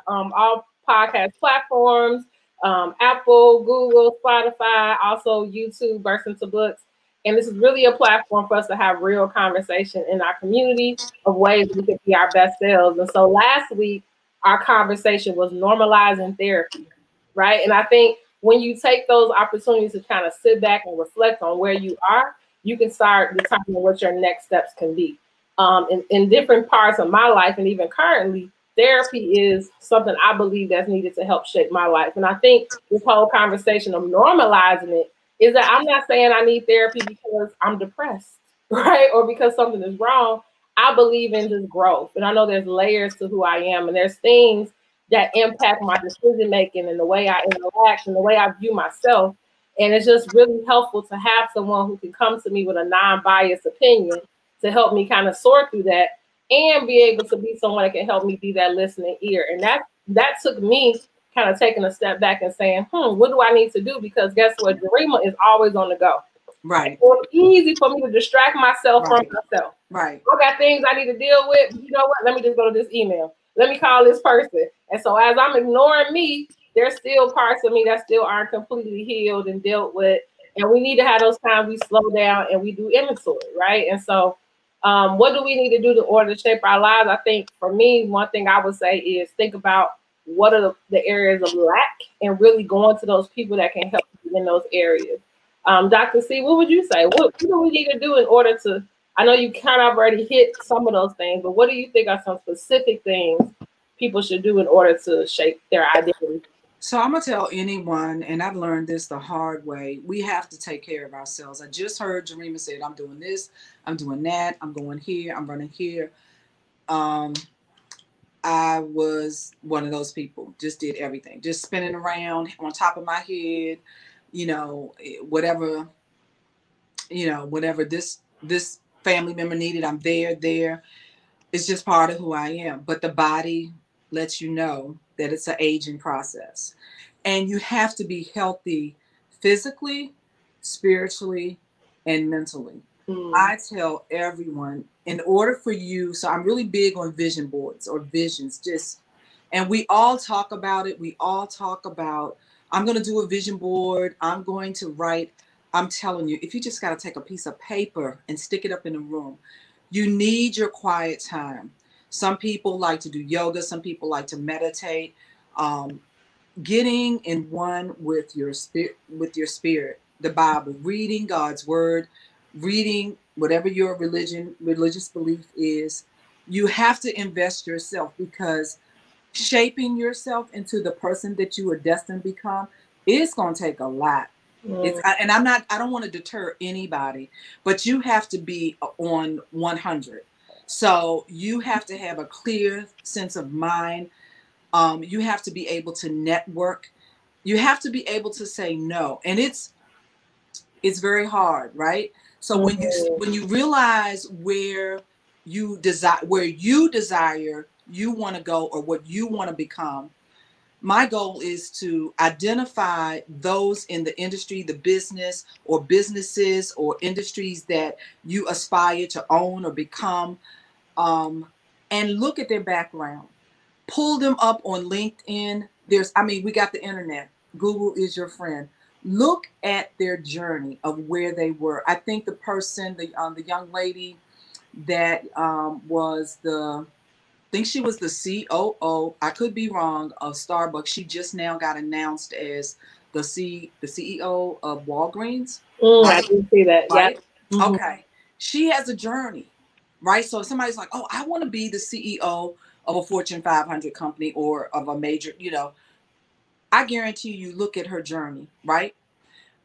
um, all podcast platforms um, Apple, Google, Spotify, also YouTube, Burst into Books. And this is really a platform for us to have real conversation in our community of ways we can be our best selves. And so last week, our conversation was normalizing therapy, right? And I think when you take those opportunities to kind of sit back and reflect on where you are, you can start determining what your next steps can be. Um, in, in different parts of my life and even currently, therapy is something I believe that's needed to help shape my life. And I think this whole conversation of normalizing it is that I'm not saying I need therapy because I'm depressed, *laughs* right? Or because something is wrong. I believe in just growth. And I know there's layers to who I am, and there's things that impact my decision making and the way I interact and the way I view myself. And it's just really helpful to have someone who can come to me with a non biased opinion to help me kind of sort through that and be able to be someone that can help me be that listening ear. And that that took me kind of taking a step back and saying, hmm, what do I need to do? Because guess what? Jarima is always on the go. Right. It's easy for me to distract myself right. from myself. Right. I got things I need to deal with. You know what? Let me just go to this email. Let me call this person. And so as I'm ignoring me, there's still parts of me that still aren't completely healed and dealt with. And we need to have those times we slow down and we do inventory, right? And so um, what do we need to do in order to shape our lives? I think for me, one thing I would say is think about what are the, the areas of lack and really going to those people that can help you in those areas. Um, Dr. C, what would you say? What, what do we need to do in order to? I know you kind of already hit some of those things, but what do you think are some specific things people should do in order to shape their identity? So I'm gonna tell anyone, and I've learned this the hard way. We have to take care of ourselves. I just heard Jarima said, "I'm doing this, I'm doing that, I'm going here, I'm running here." Um, I was one of those people. Just did everything, just spinning around on top of my head. You know, eh, whatever. You know, whatever this this family member needed, I'm there. There, it's just part of who I am. But the body lets you know that it's an aging process. And you have to be healthy physically, spiritually, and mentally. Mm. I tell everyone in order for you, so I'm really big on vision boards or visions, just, and we all talk about it. We all talk about, I'm going to do a vision board. I'm going to write. I'm telling you, if you just got to take a piece of paper and stick it up in the room, you need your quiet time. Some people like to do yoga, some people like to meditate. Um, getting in one with your spirit, with your spirit, the Bible, reading God's word, reading whatever your religion, religious belief is. You have to invest yourself because shaping yourself into the person that you are destined to become is going to take a lot. It's, and I'm not, I don't want to deter anybody, but you have to be on 100 so you have to have a clear sense of mind. Um, you have to be able to network. You have to be able to say no, and it's it's very hard, right? So when you mm-hmm. when you realize where you desire where you desire you want to go or what you want to become, my goal is to identify those in the industry, the business or businesses or industries that you aspire to own or become um, and look at their background. Pull them up on LinkedIn. There's, I mean, we got the internet. Google is your friend. look at their journey of where they were. I think the person, the um, the young lady that um, was the, think she was the COO. I could be wrong of Starbucks. She just now got announced as the C the CEO of Walgreens. Mm, right? I didn't see that. Right? Yeah. Mm-hmm. Okay. She has a journey, right? So if somebody's like, oh, I want to be the CEO of a Fortune 500 company or of a major, you know, I guarantee you look at her journey, right?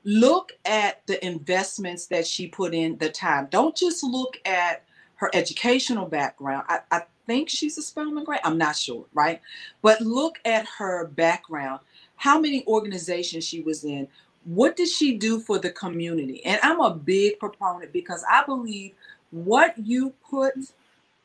Look at the investments that she put in the time. Don't just look at her educational background. I, I think she's a Spelman grad. I'm not sure, right? But look at her background. How many organizations she was in? What did she do for the community? And I'm a big proponent because I believe what you put,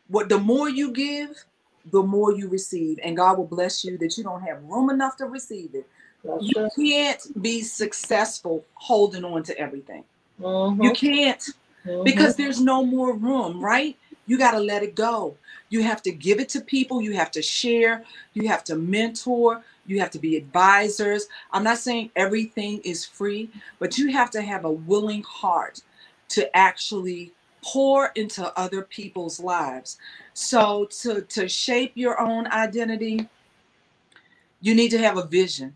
what the more you give, the more you receive, and God will bless you that you don't have room enough to receive it. That's you true. can't be successful holding on to everything. Mm-hmm. You can't mm-hmm. because there's no more room, right? You got to let it go. You have to give it to people. You have to share. You have to mentor. You have to be advisors. I'm not saying everything is free, but you have to have a willing heart to actually pour into other people's lives. So to to shape your own identity, you need to have a vision.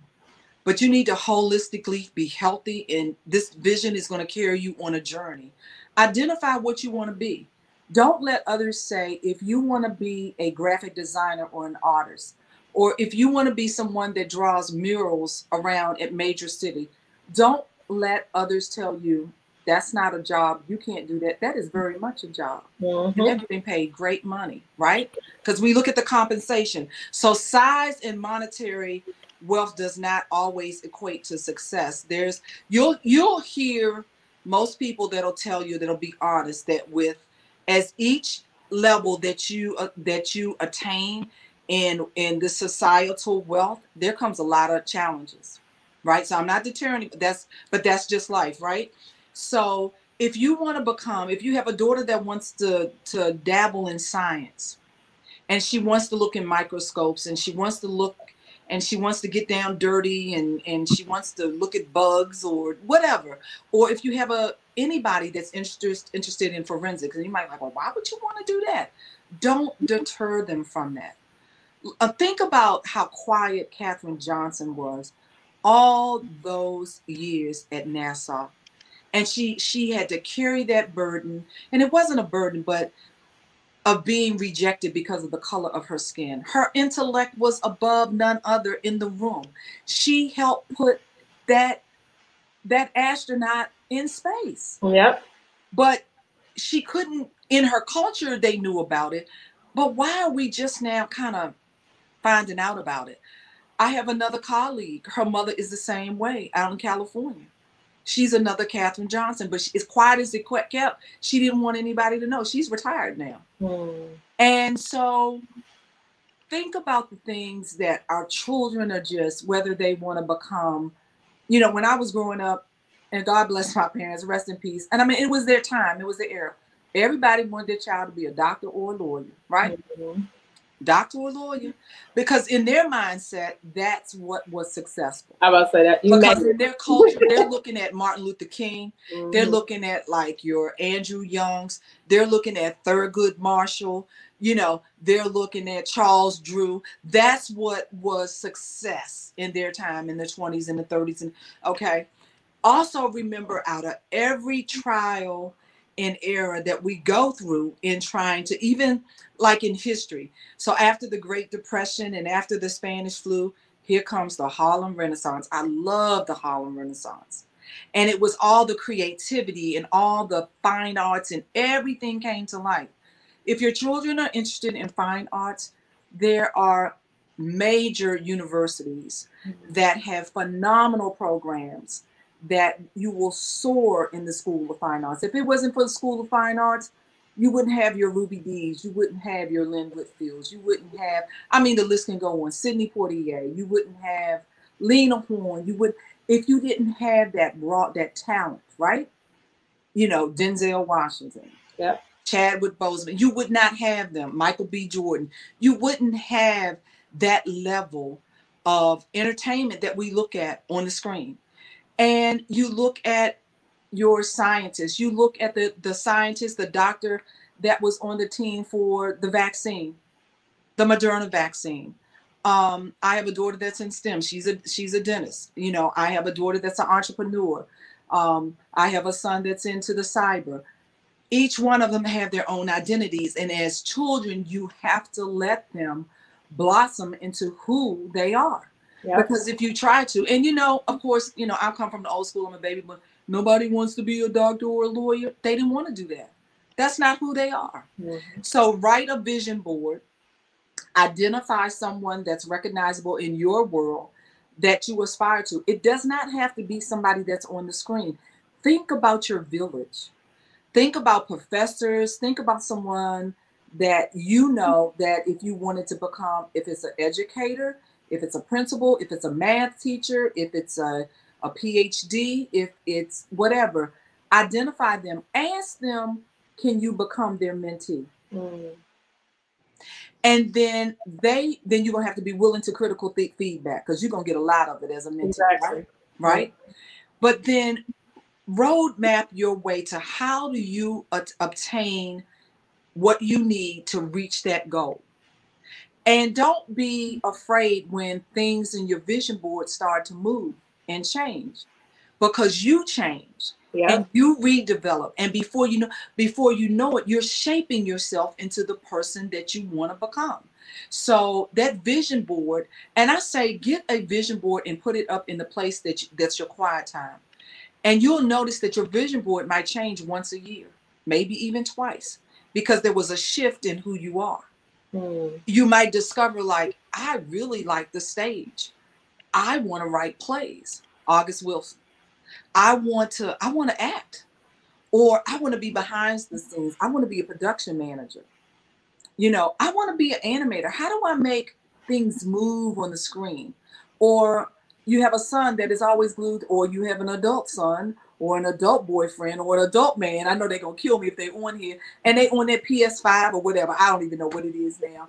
But you need to holistically be healthy and this vision is going to carry you on a journey. Identify what you want to be. Don't let others say if you want to be a graphic designer or an artist or if you want to be someone that draws murals around at major city, don't let others tell you that's not a job. You can't do that. That is very much a job. Mm-hmm. And they're being paid great money, right? Because we look at the compensation. So size and monetary wealth does not always equate to success. There's you'll you'll hear most people that'll tell you that'll be honest that with as each level that you uh, that you attain in in the societal wealth, there comes a lot of challenges, right? So I'm not deterring, but that's but that's just life, right? So if you want to become, if you have a daughter that wants to to dabble in science, and she wants to look in microscopes, and she wants to look, and she wants to get down dirty, and and she wants to look at bugs or whatever, or if you have a anybody that's interested interested in forensics, and you might be like, well, why would you want to do that? Don't deter them from that. Uh, think about how quiet Katherine Johnson was all those years at NASA and she she had to carry that burden and it wasn't a burden but of being rejected because of the color of her skin her intellect was above none other in the room she helped put that that astronaut in space. Yep. But she couldn't in her culture they knew about it. But why are we just now kind of finding out about it? I have another colleague. Her mother is the same way out in california. She's another Katherine Johnson, but she, as quiet as it kept, she didn't want anybody to know. She's retired now. Mm. And so think about the things that our children are just, whether they want to become, you know, when I was growing up, and God bless my parents, rest in peace. And I mean, it was their time, it was their era. Everybody wanted their child to be a doctor or a lawyer, right? Mm-hmm doctor or lawyer because in their mindset that's what was successful i about to say that you because in their culture they're looking at martin luther king mm-hmm. they're looking at like your andrew youngs they're looking at thurgood marshall you know they're looking at charles drew that's what was success in their time in the 20s and the 30s and okay also remember out of every trial and error that we go through in trying to even like in history. So after the Great Depression and after the Spanish flu, here comes the Harlem Renaissance. I love the Harlem Renaissance. And it was all the creativity and all the fine arts and everything came to life. If your children are interested in fine arts, there are major universities mm-hmm. that have phenomenal programs that you will soar in the School of Fine Arts. If it wasn't for the School of Fine Arts, you wouldn't have your Ruby Dees, you wouldn't have your Lynn Whitfields, you wouldn't have, I mean, the list can go on, Sidney Poitier, you wouldn't have Lena Horne, you would, if you didn't have that brought that talent, right? You know, Denzel Washington, yep. Chadwick Boseman, you would not have them, Michael B. Jordan, you wouldn't have that level of entertainment that we look at on the screen. And you look at your scientists, you look at the, the scientist, the doctor that was on the team for the vaccine, the Moderna vaccine. Um, I have a daughter that's in STEM. She's a she's a dentist. You know, I have a daughter that's an entrepreneur. Um, I have a son that's into the cyber. Each one of them have their own identities, and as children, you have to let them blossom into who they are. Yep. Because if you try to, and you know, of course, you know, I come from the old school. I'm a baby, but nobody wants to be a doctor or a lawyer. They didn't want to do that. That's not who they are. Mm-hmm. So write a vision board, identify someone that's recognizable in your world that you aspire to. It does not have to be somebody that's on the screen. Think about your village. Think about professors. Think about someone that you know that if you wanted to become, if it's an educator, if it's a principal, if it's a math teacher, if it's a, a PhD, if it's whatever, identify them. Ask them, can you become their mentee? Mm. And then they, then you're gonna have to be willing to critical th- feedback because you're gonna get a lot of it as a mentee, exactly. right? right? But then roadmap your way to how do you a- obtain what you need to reach that goal. And don't be afraid when things in your vision board start to move and change because you change yeah. and you redevelop and before you know before you know it you're shaping yourself into the person that you want to become so that vision board and i say get a vision board and put it up in the place that you, that's your quiet time and you'll notice that your vision board might change once a year maybe even twice because there was a shift in who you are mm. you might discover like i really like the stage i want to write plays august wilson I want to I want to act or I want to be behind the scenes. I want to be a production manager. You know, I want to be an animator. How do I make things move on the screen? Or you have a son that is always glued, or you have an adult son or an adult boyfriend or an adult man. I know they're gonna kill me if they on here and they on their PS5 or whatever. I don't even know what it is now.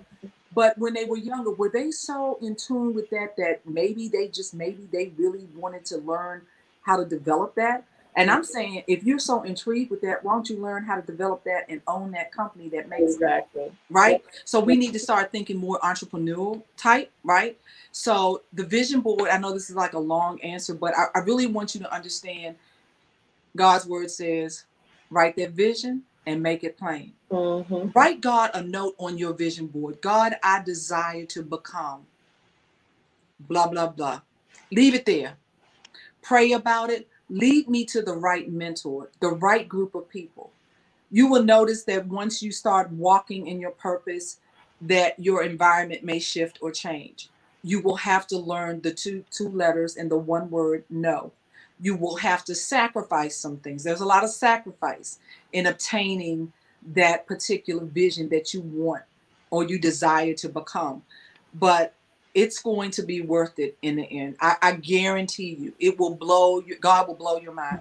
But when they were younger, were they so in tune with that that maybe they just maybe they really wanted to learn how to develop that. And I'm saying, if you're so intrigued with that, why don't you learn how to develop that and own that company that makes exactly it, right? So we need to start thinking more entrepreneurial type, right? So the vision board, I know this is like a long answer, but I, I really want you to understand God's word says, write that vision and make it plain. Mm-hmm. Write God a note on your vision board. God, I desire to become blah, blah, blah. Leave it there pray about it, lead me to the right mentor, the right group of people. You will notice that once you start walking in your purpose, that your environment may shift or change. You will have to learn the two two letters and the one word no. You will have to sacrifice some things. There's a lot of sacrifice in obtaining that particular vision that you want or you desire to become. But it's going to be worth it in the end. I, I guarantee you, it will blow you. God will blow your mind.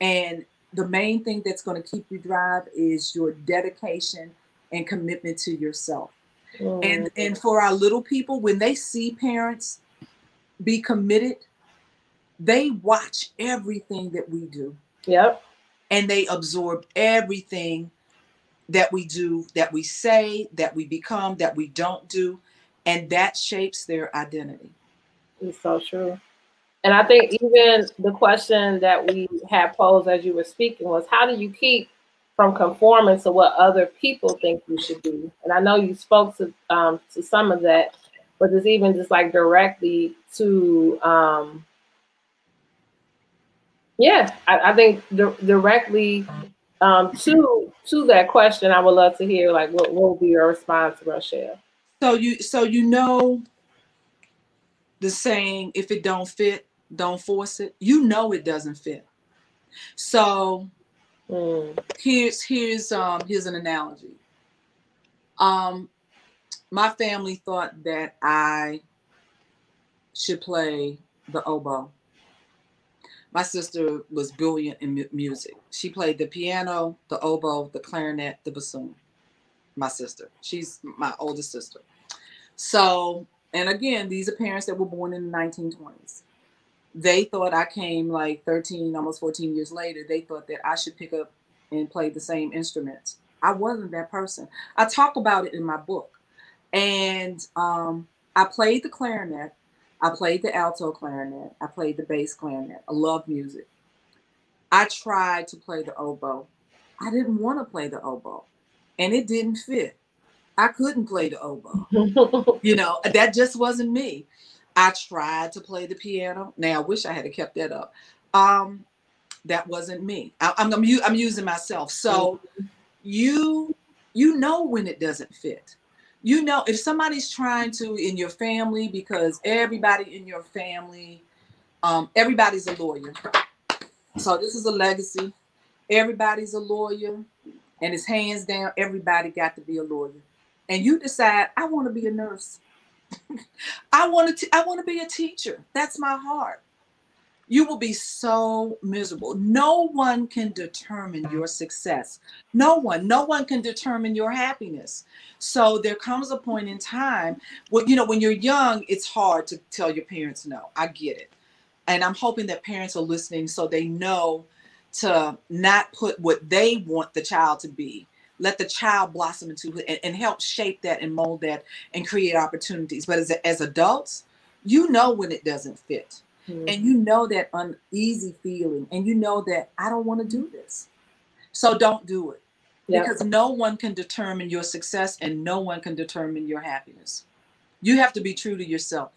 And the main thing that's going to keep you drive is your dedication and commitment to yourself. Mm. And and for our little people, when they see parents be committed, they watch everything that we do. Yep. And they absorb everything that we do, that we say, that we become, that we don't do and that shapes their identity. It's so true. And I think even the question that we had posed as you were speaking was how do you keep from conforming to what other people think you should be? And I know you spoke to um, to some of that, but it's even just like directly to um, yeah, I, I think di- directly um, to to that question, I would love to hear like what, what would be your response, Rochelle? So you so you know the saying if it don't fit, don't force it. You know it doesn't fit. So mm. here's here's um here's an analogy. Um my family thought that I should play the oboe. My sister was brilliant in mu- music. She played the piano, the oboe, the clarinet, the bassoon. My sister. She's my oldest sister. So, and again, these are parents that were born in the 1920s. they thought I came like 13, almost 14 years later. They thought that I should pick up and play the same instruments. I wasn't that person. I talk about it in my book. And um, I played the clarinet. I played the alto clarinet. I played the bass clarinet. I love music. I tried to play the oboe. I didn't want to play the oboe, and it didn't fit. I couldn't play the oboe. *laughs* you know, that just wasn't me. I tried to play the piano. Now I wish I had kept that up. Um, that wasn't me. I, am I'm, I'm, I'm using myself. So you you know when it doesn't fit. You know if somebody's trying to in your family because everybody in your family, um, everybody's a lawyer. So this is a legacy. Everybody's a lawyer, and it's hands down. Everybody got to be a lawyer, and you decide I want to be a nurse. *laughs* I want to. I want to be a teacher. That's my heart. You will be so miserable. No one can determine your success. No one. No one can determine your happiness. So there comes a point in time. Well, you know, when you're young, it's hard to tell your parents no. I get it, and I'm hoping that parents are listening so they know to not put what they want the child to be let the child blossom into and, and help shape that and mold that and create opportunities. But as, as adults, you know when it doesn't fit. Mm-hmm. And you know that uneasy feeling, and you know that I don't want to do this. So don't do it. Because no one can determine your success and no one can determine your happiness. You have to be true to yourself.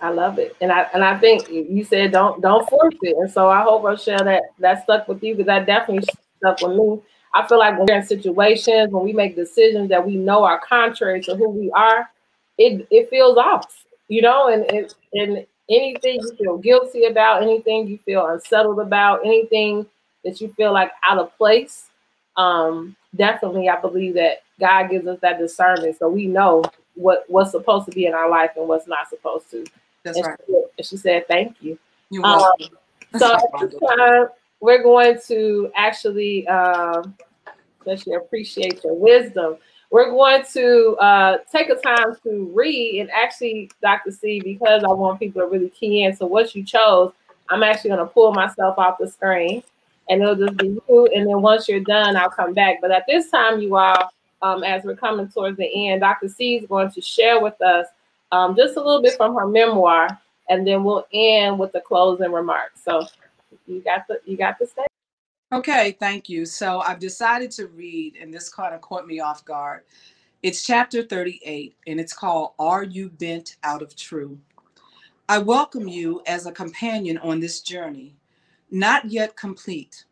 I love it, and I and I think you said don't don't force it, and so I hope Rochelle that that stuck with you because that definitely stuff with me. I feel like when we're in situations, when we make decisions that we know are contrary to who we are, it it feels off, you know, and it, and anything you feel guilty about, anything you feel unsettled about, anything that you feel like out of place, um, definitely I believe that God gives us that discernment so we know what what's supposed to be in our life and what's not supposed to. That's and right. She, and she said, "Thank you." You're welcome. Um, so at this time, we're going to actually, especially appreciate your wisdom. We're going to uh, take a time to read and actually, Dr. C, because I want people to really key in. So what you chose, I'm actually going to pull myself off the screen and it'll just be you. And then once you're done, I'll come back. But at this time, you all, um, as we're coming towards the end, Dr. C is going to share with us um, just a little bit from her memoir, and then we'll end with the closing remarks. So you got the you got the stage. Okay, thank you. So I've decided to read, and this kind of caught me off guard. It's chapter 38, and it's called Are You Bent Out of True? I welcome you as a companion on this journey, not yet complete,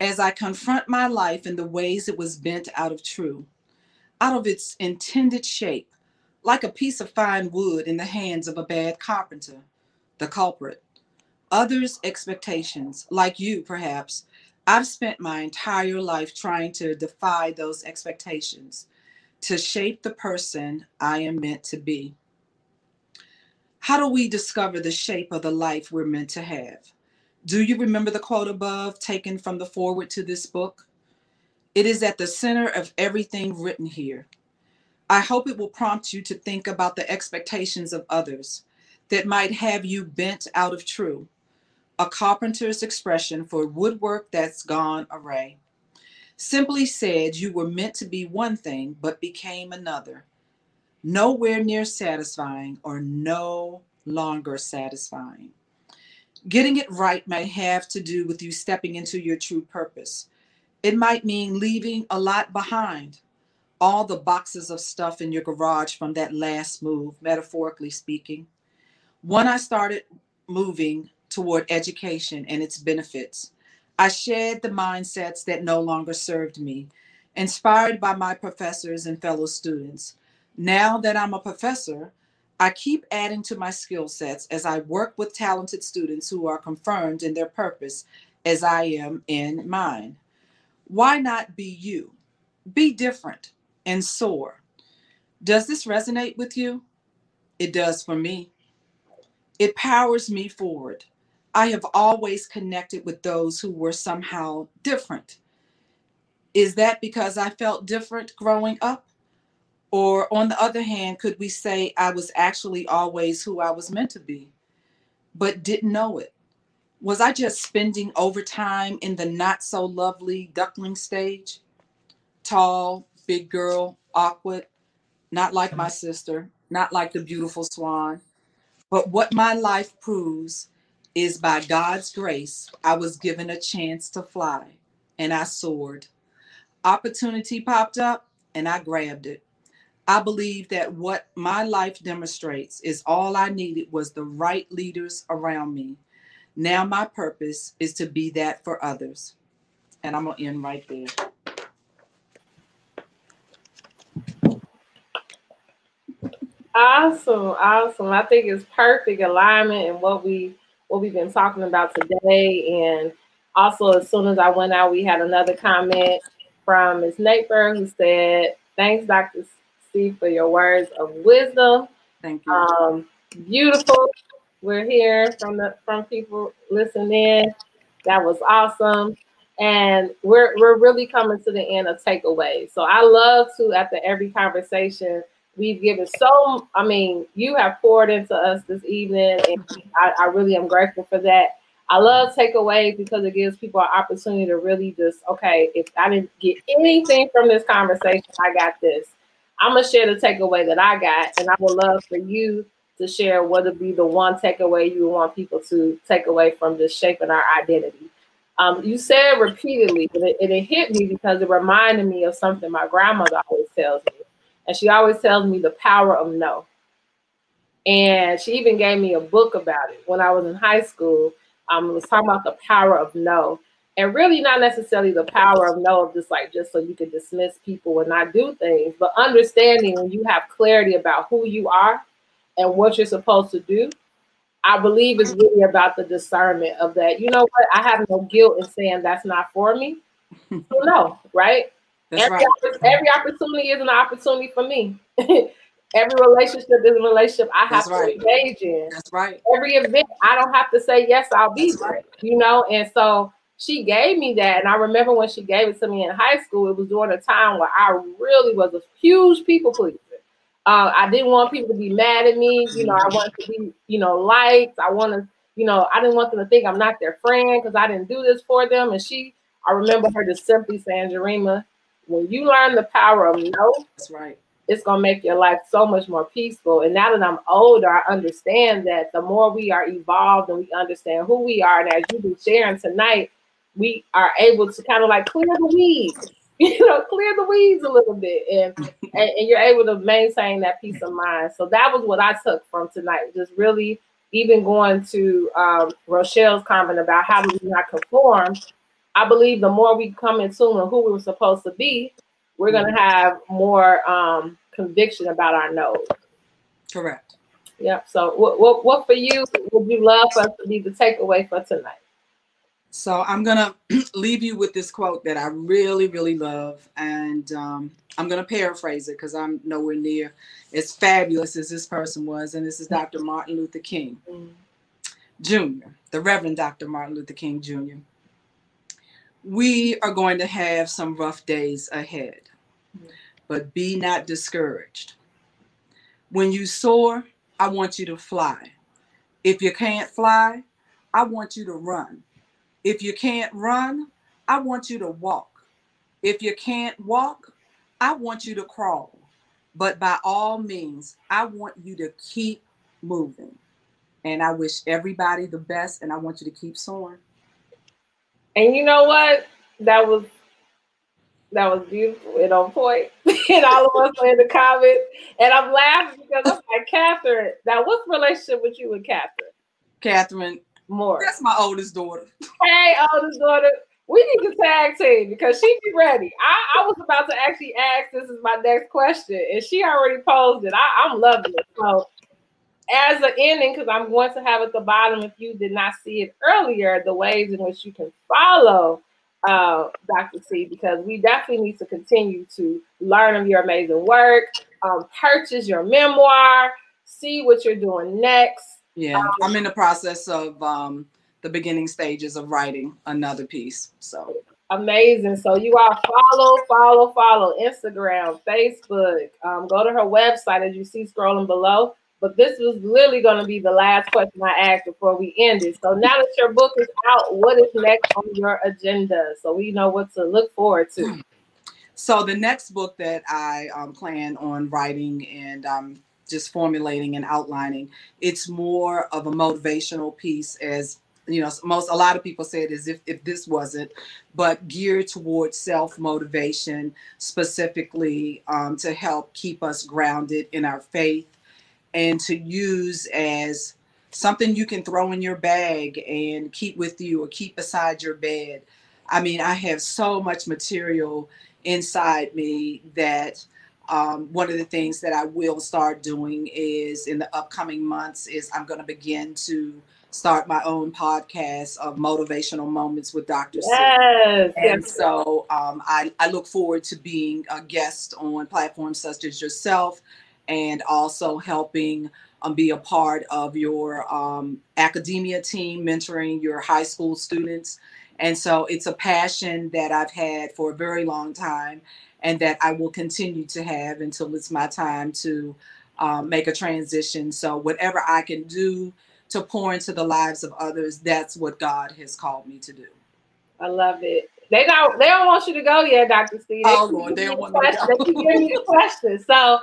as I confront my life in the ways it was bent out of true, out of its intended shape, like a piece of fine wood in the hands of a bad carpenter, the culprit others' expectations, like you perhaps. I've spent my entire life trying to defy those expectations, to shape the person I am meant to be. How do we discover the shape of the life we're meant to have? Do you remember the quote above taken from the foreword to this book? It is at the center of everything written here. I hope it will prompt you to think about the expectations of others that might have you bent out of true a carpenter's expression for woodwork that's gone awry. Simply said, you were meant to be one thing, but became another. Nowhere near satisfying or no longer satisfying. Getting it right might have to do with you stepping into your true purpose. It might mean leaving a lot behind, all the boxes of stuff in your garage from that last move, metaphorically speaking. When I started moving toward education and its benefits. I shed the mindsets that no longer served me, inspired by my professors and fellow students. Now that I'm a professor, I keep adding to my skill sets as I work with talented students who are confirmed in their purpose as I am in mine. Why not be you? Be different and soar. Does this resonate with you? It does for me. It powers me forward. I have always connected with those who were somehow different. Is that because I felt different growing up? Or on the other hand, could we say I was actually always who I was meant to be? but didn't know it? Was I just spending overtime in the not so lovely duckling stage? Tall, big girl, awkward, not like my sister, not like the beautiful swan. But what my life proves is by God's grace, I was given a chance to fly and I soared. Opportunity popped up and I grabbed it. I believe that what my life demonstrates is all I needed was the right leaders around me. Now my purpose is to be that for others. And I'm going to end right there. Awesome, awesome. I think it's perfect alignment in what we what we've been talking about today. And also, as soon as I went out, we had another comment from Ms. Naper who said, "Thanks, Dr. C, for your words of wisdom. Thank you. Um, beautiful. We're here from the from people listening. That was awesome." And we're we're really coming to the end of takeaways. So I love to after every conversation we've given so i mean you have poured into us this evening and I, I, really am grateful for that. I love takeaways because it gives people an opportunity to really just okay if i didn't get anything from this conversation i got this. I'm gonna share the takeaway that i got and i would love for you to share what would be the one takeaway you want people to take away from just shaping our identity. Um, you said repeatedly and it, and it hit me because it reminded me of something my grandmother always tells me and she always tells me the power of no. And she even gave me a book about it when I was in high school. Um, it was talking about the power of no. And really not necessarily the power of no of just like just so you can dismiss people and not do things, but understanding when you have clarity about who you are and what you're supposed to do. I believe it's really about the discernment of that. You know what? I have no guilt in saying that's not for me. *laughs* so no, right? Every, right. every opportunity is an opportunity for me. *laughs* every relationship is a relationship I have That's to right. engage in. That's right. Every event, I don't have to say yes, I'll be That's there. Right. You know, and so she gave me that. And I remember when she gave it to me in high school, it was during a time where I really was a huge people pleaser. Uh, I didn't want people to be mad at me. You know, I wanted to be, you know, liked. I wanted, you know, I didn't want them to think I'm not their friend because I didn't do this for them. And she, I remember her just simply saying, Jarima, when you learn the power of no, that's right. It's gonna make your life so much more peaceful. And now that I'm older, I understand that the more we are evolved and we understand who we are, and as you've been sharing tonight, we are able to kind of like clear the weeds, *laughs* you know, clear the weeds a little bit, and, and, and you're able to maintain that peace of mind. So that was what I took from tonight. Just really even going to um, Rochelle's comment about how do we not conform, I believe the more we come in tune with who we were supposed to be, we're going to mm-hmm. have more um, conviction about our nose. Correct. Yep. So, what, what, what for you would you love for us to be the takeaway for tonight? So, I'm going to *clears throat* leave you with this quote that I really, really love. And um, I'm going to paraphrase it because I'm nowhere near as fabulous as this person was. And this is Dr. Martin Luther King mm-hmm. Jr., the Reverend Dr. Martin Luther King Jr we are going to have some rough days ahead, but be not discouraged. When you soar, I want you to fly. If you can't fly, I want you to run. If you can't run, I want you to walk. If you can't walk, I want you to crawl. But by all means, I want you to keep moving. And I wish everybody the best, and I want you to keep soaring. And you know what? That was that was beautiful and on point. *laughs* and all of us were in the comments. And I'm laughing because I'm like, Catherine, now what's the relationship with you and Catherine? Catherine Moore. That's my oldest daughter. Hey, oldest daughter. We need to tag team because she be ready. I, I was about to actually ask this is my next question, and she already posed it. I, I'm loving it. So as an ending, because I'm going to have at the bottom, if you did not see it earlier, the ways in which you can follow uh, Dr. C, because we definitely need to continue to learn of your amazing work, um, purchase your memoir, see what you're doing next. Yeah, um, I'm in the process of um, the beginning stages of writing another piece. So amazing. So you all follow, follow, follow Instagram, Facebook. Um, go to her website as you see scrolling below but this was literally going to be the last question I asked before we ended. So now that your book is out, what is next on your agenda? So we know what to look forward to. So the next book that I um, plan on writing and um, just formulating and outlining, it's more of a motivational piece as you know most a lot of people say it as if if this wasn't but geared towards self motivation specifically um, to help keep us grounded in our faith and to use as something you can throw in your bag and keep with you or keep beside your bed i mean i have so much material inside me that um, one of the things that I will start doing is in the upcoming months is I'm going to begin to start my own podcast of motivational moments with Dr. Yes, And yes. so um, I, I look forward to being a guest on platforms such as yourself and also helping um, be a part of your um, academia team, mentoring your high school students. And so it's a passion that I've had for a very long time and that I will continue to have until it's my time to um, make a transition. So, whatever I can do to pour into the lives of others, that's what God has called me to do. I love it. They don't they don't want you to go yet, Dr. Steve. They Oh, Lord, they don't want me to go. They keep giving me the questions. So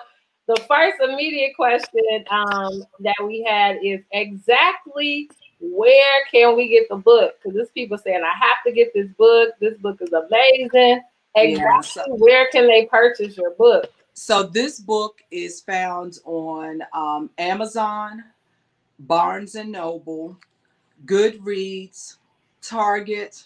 the first immediate question um, that we had is exactly where can we get the book? Because there's people saying I have to get this book. This book is amazing. Exactly so- where can they purchase your book? So, this book is found on um, Amazon, Barnes and Noble, Goodreads, Target.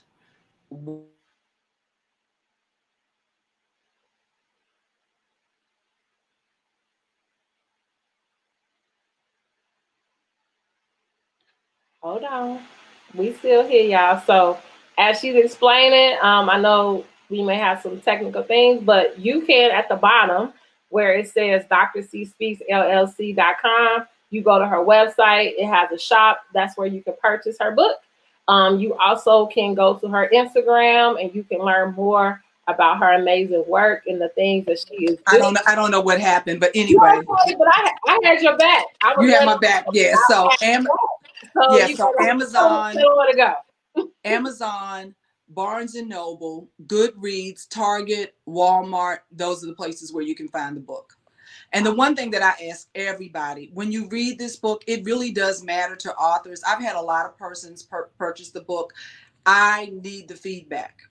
Hold on. We still here, y'all. So as she's explaining, um, I know we may have some technical things, but you can at the bottom where it says Dr. C Speaks LLC.com, you go to her website, it has a shop. That's where you can purchase her book. Um, you also can go to her Instagram and you can learn more about her amazing work and the things that she is I don't know. I don't know what happened, but You anyway, know, but I, I had your back. I you have my back. Yeah. So, Am- So Yeah, so Amazon- where to go. Amazon, Barnes and Noble, Goodreads, Target, Walmart, those are the places where you can find the book. And the one thing that I ask everybody when you read this book, it really does matter to authors. I've had a lot of persons pur- purchase the book. I need the feedback,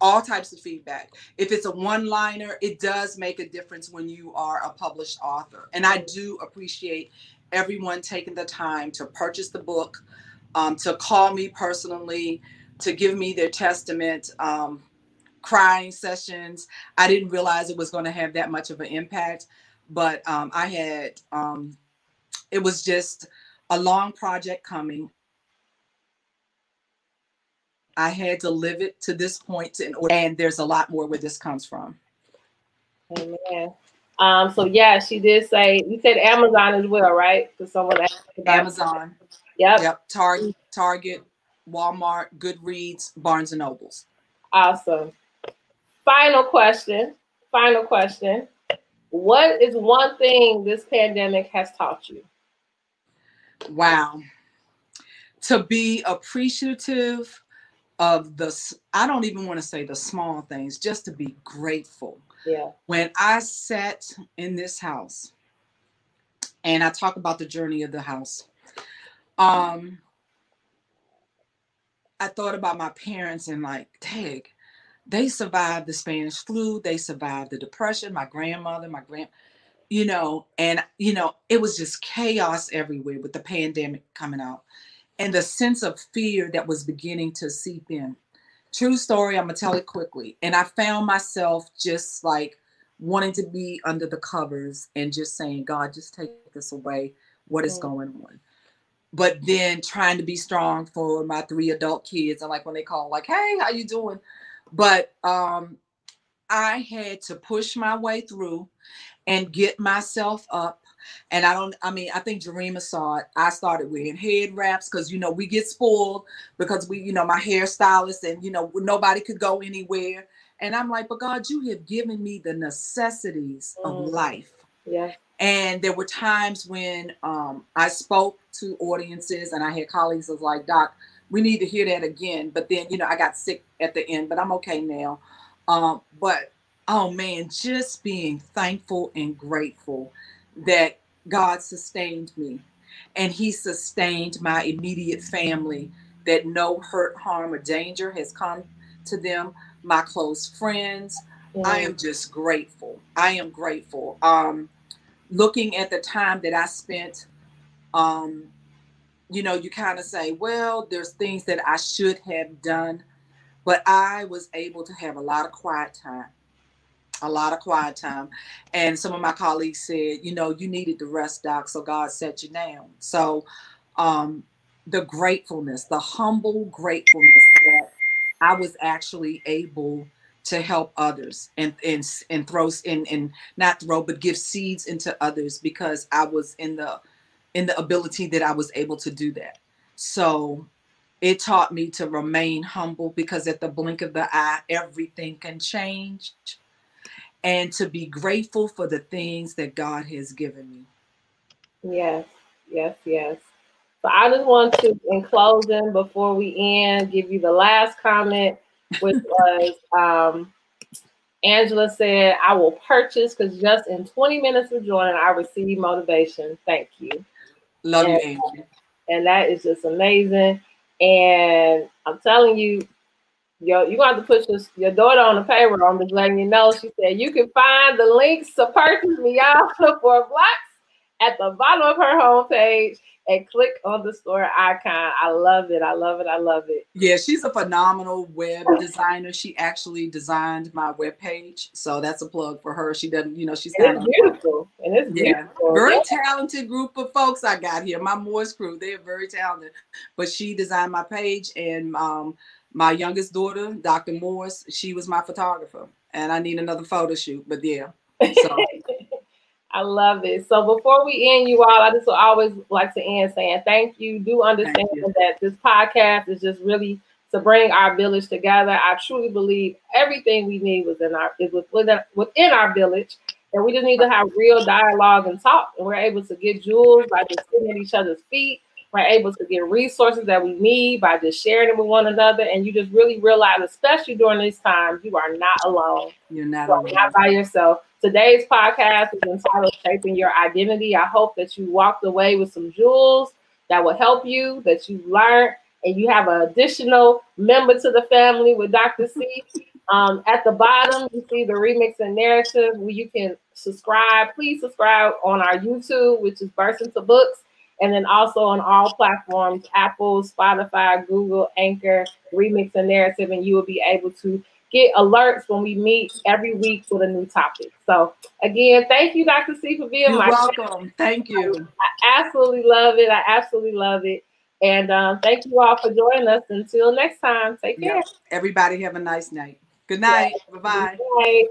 all types of feedback. If it's a one liner, it does make a difference when you are a published author. And I do appreciate everyone taking the time to purchase the book, um, to call me personally, to give me their testament, um, crying sessions. I didn't realize it was going to have that much of an impact, but um, I had, um, it was just a long project coming. I had to live it to this point, in order, and there's a lot more where this comes from. Amen. Um, so yeah, she did say you said Amazon as well, right? Because someone asked about Amazon, Yep. yep, Target, Target, Walmart, Goodreads, Barnes and Nobles. Awesome. Final question. Final question. What is one thing this pandemic has taught you? Wow. To be appreciative of the, I don't even want to say the small things, just to be grateful. Yeah. When I sat in this house and I talk about the journey of the house, um, I thought about my parents and like, dang, they survived the Spanish flu, they survived the depression, my grandmother, my grand, you know, and you know, it was just chaos everywhere with the pandemic coming out and the sense of fear that was beginning to seep in. True story, I'm gonna tell it quickly. And I found myself just like wanting to be under the covers and just saying, God, just take this away. What is going on? But then trying to be strong for my three adult kids and like when they call, like, hey, how you doing? But um I had to push my way through and get myself up. And I don't, I mean, I think Jarema saw it. I started wearing head wraps because, you know, we get spoiled because we, you know, my hairstylist and, you know, nobody could go anywhere. And I'm like, but God, you have given me the necessities of Mm. life. Yeah. And there were times when um, I spoke to audiences and I had colleagues that was like, Doc, we need to hear that again. But then, you know, I got sick at the end, but I'm okay now. Um, but oh man, just being thankful and grateful that God sustained me and He sustained my immediate family, that no hurt, harm, or danger has come to them, my close friends. Mm. I am just grateful. I am grateful. Um, looking at the time that I spent, um, you know, you kind of say, well, there's things that I should have done, but I was able to have a lot of quiet time, a lot of quiet time. And some of my colleagues said, you know, you needed the rest, doc, so God set you down. So, um, the gratefulness, the humble gratefulness that I was actually able to help others and and and throw and and not throw but give seeds into others because I was in the in the ability that I was able to do that. So it taught me to remain humble because at the blink of the eye everything can change and to be grateful for the things that God has given me. Yes, yes, yes. So I just want to, in closing, before we end, give you the last comment which *laughs* was um, Angela said, I will purchase because just in 20 minutes of joining, I received motivation. Thank you. Love and, you, Angela. And that is just amazing. And I'm telling you, yo, you're going to have to push your, your daughter on the payroll. I'm just letting you know. She said, You can find the links to purchase me out *laughs* for blocks at the bottom of her homepage and click on the store icon. I love it. I love it. I love it. Yeah, she's a phenomenal web designer. She actually designed my web page. So that's a plug for her. She doesn't, you know, she's of beautiful. And it's yeah, beautiful. very yeah. talented group of folks I got here. My Morris crew, they're very talented. But she designed my page and um my youngest daughter, Dr. Morris, she was my photographer. And I need another photo shoot. But yeah. So *laughs* I love it. So before we end you all, I just always like to end saying thank you. Do understand you. that this podcast is just really to bring our village together. I truly believe everything we need was in our is within, within our village. And we just need to have real dialogue and talk. And we're able to get jewels by just sitting at each other's feet. We're able to get resources that we need by just sharing them with one another. And you just really realize, especially during these times, you are not alone. You're not, alone. not by yourself. Today's podcast is entitled Shaping Your Identity. I hope that you walked away with some jewels that will help you, that you learned, and you have an additional member to the family with Dr. C. *laughs* Um, at the bottom, you see the remix and narrative where you can subscribe. Please subscribe on our YouTube, which is Burst into Books, and then also on all platforms Apple, Spotify, Google, Anchor, Remix and Narrative, and you will be able to get alerts when we meet every week with a new topic. So again, thank you, Dr. C, for being You're my welcome. Thank you. I absolutely love it. I absolutely love it. And um, thank you all for joining us. Until next time, take care. Everybody have a nice night. Good night. Bye bye.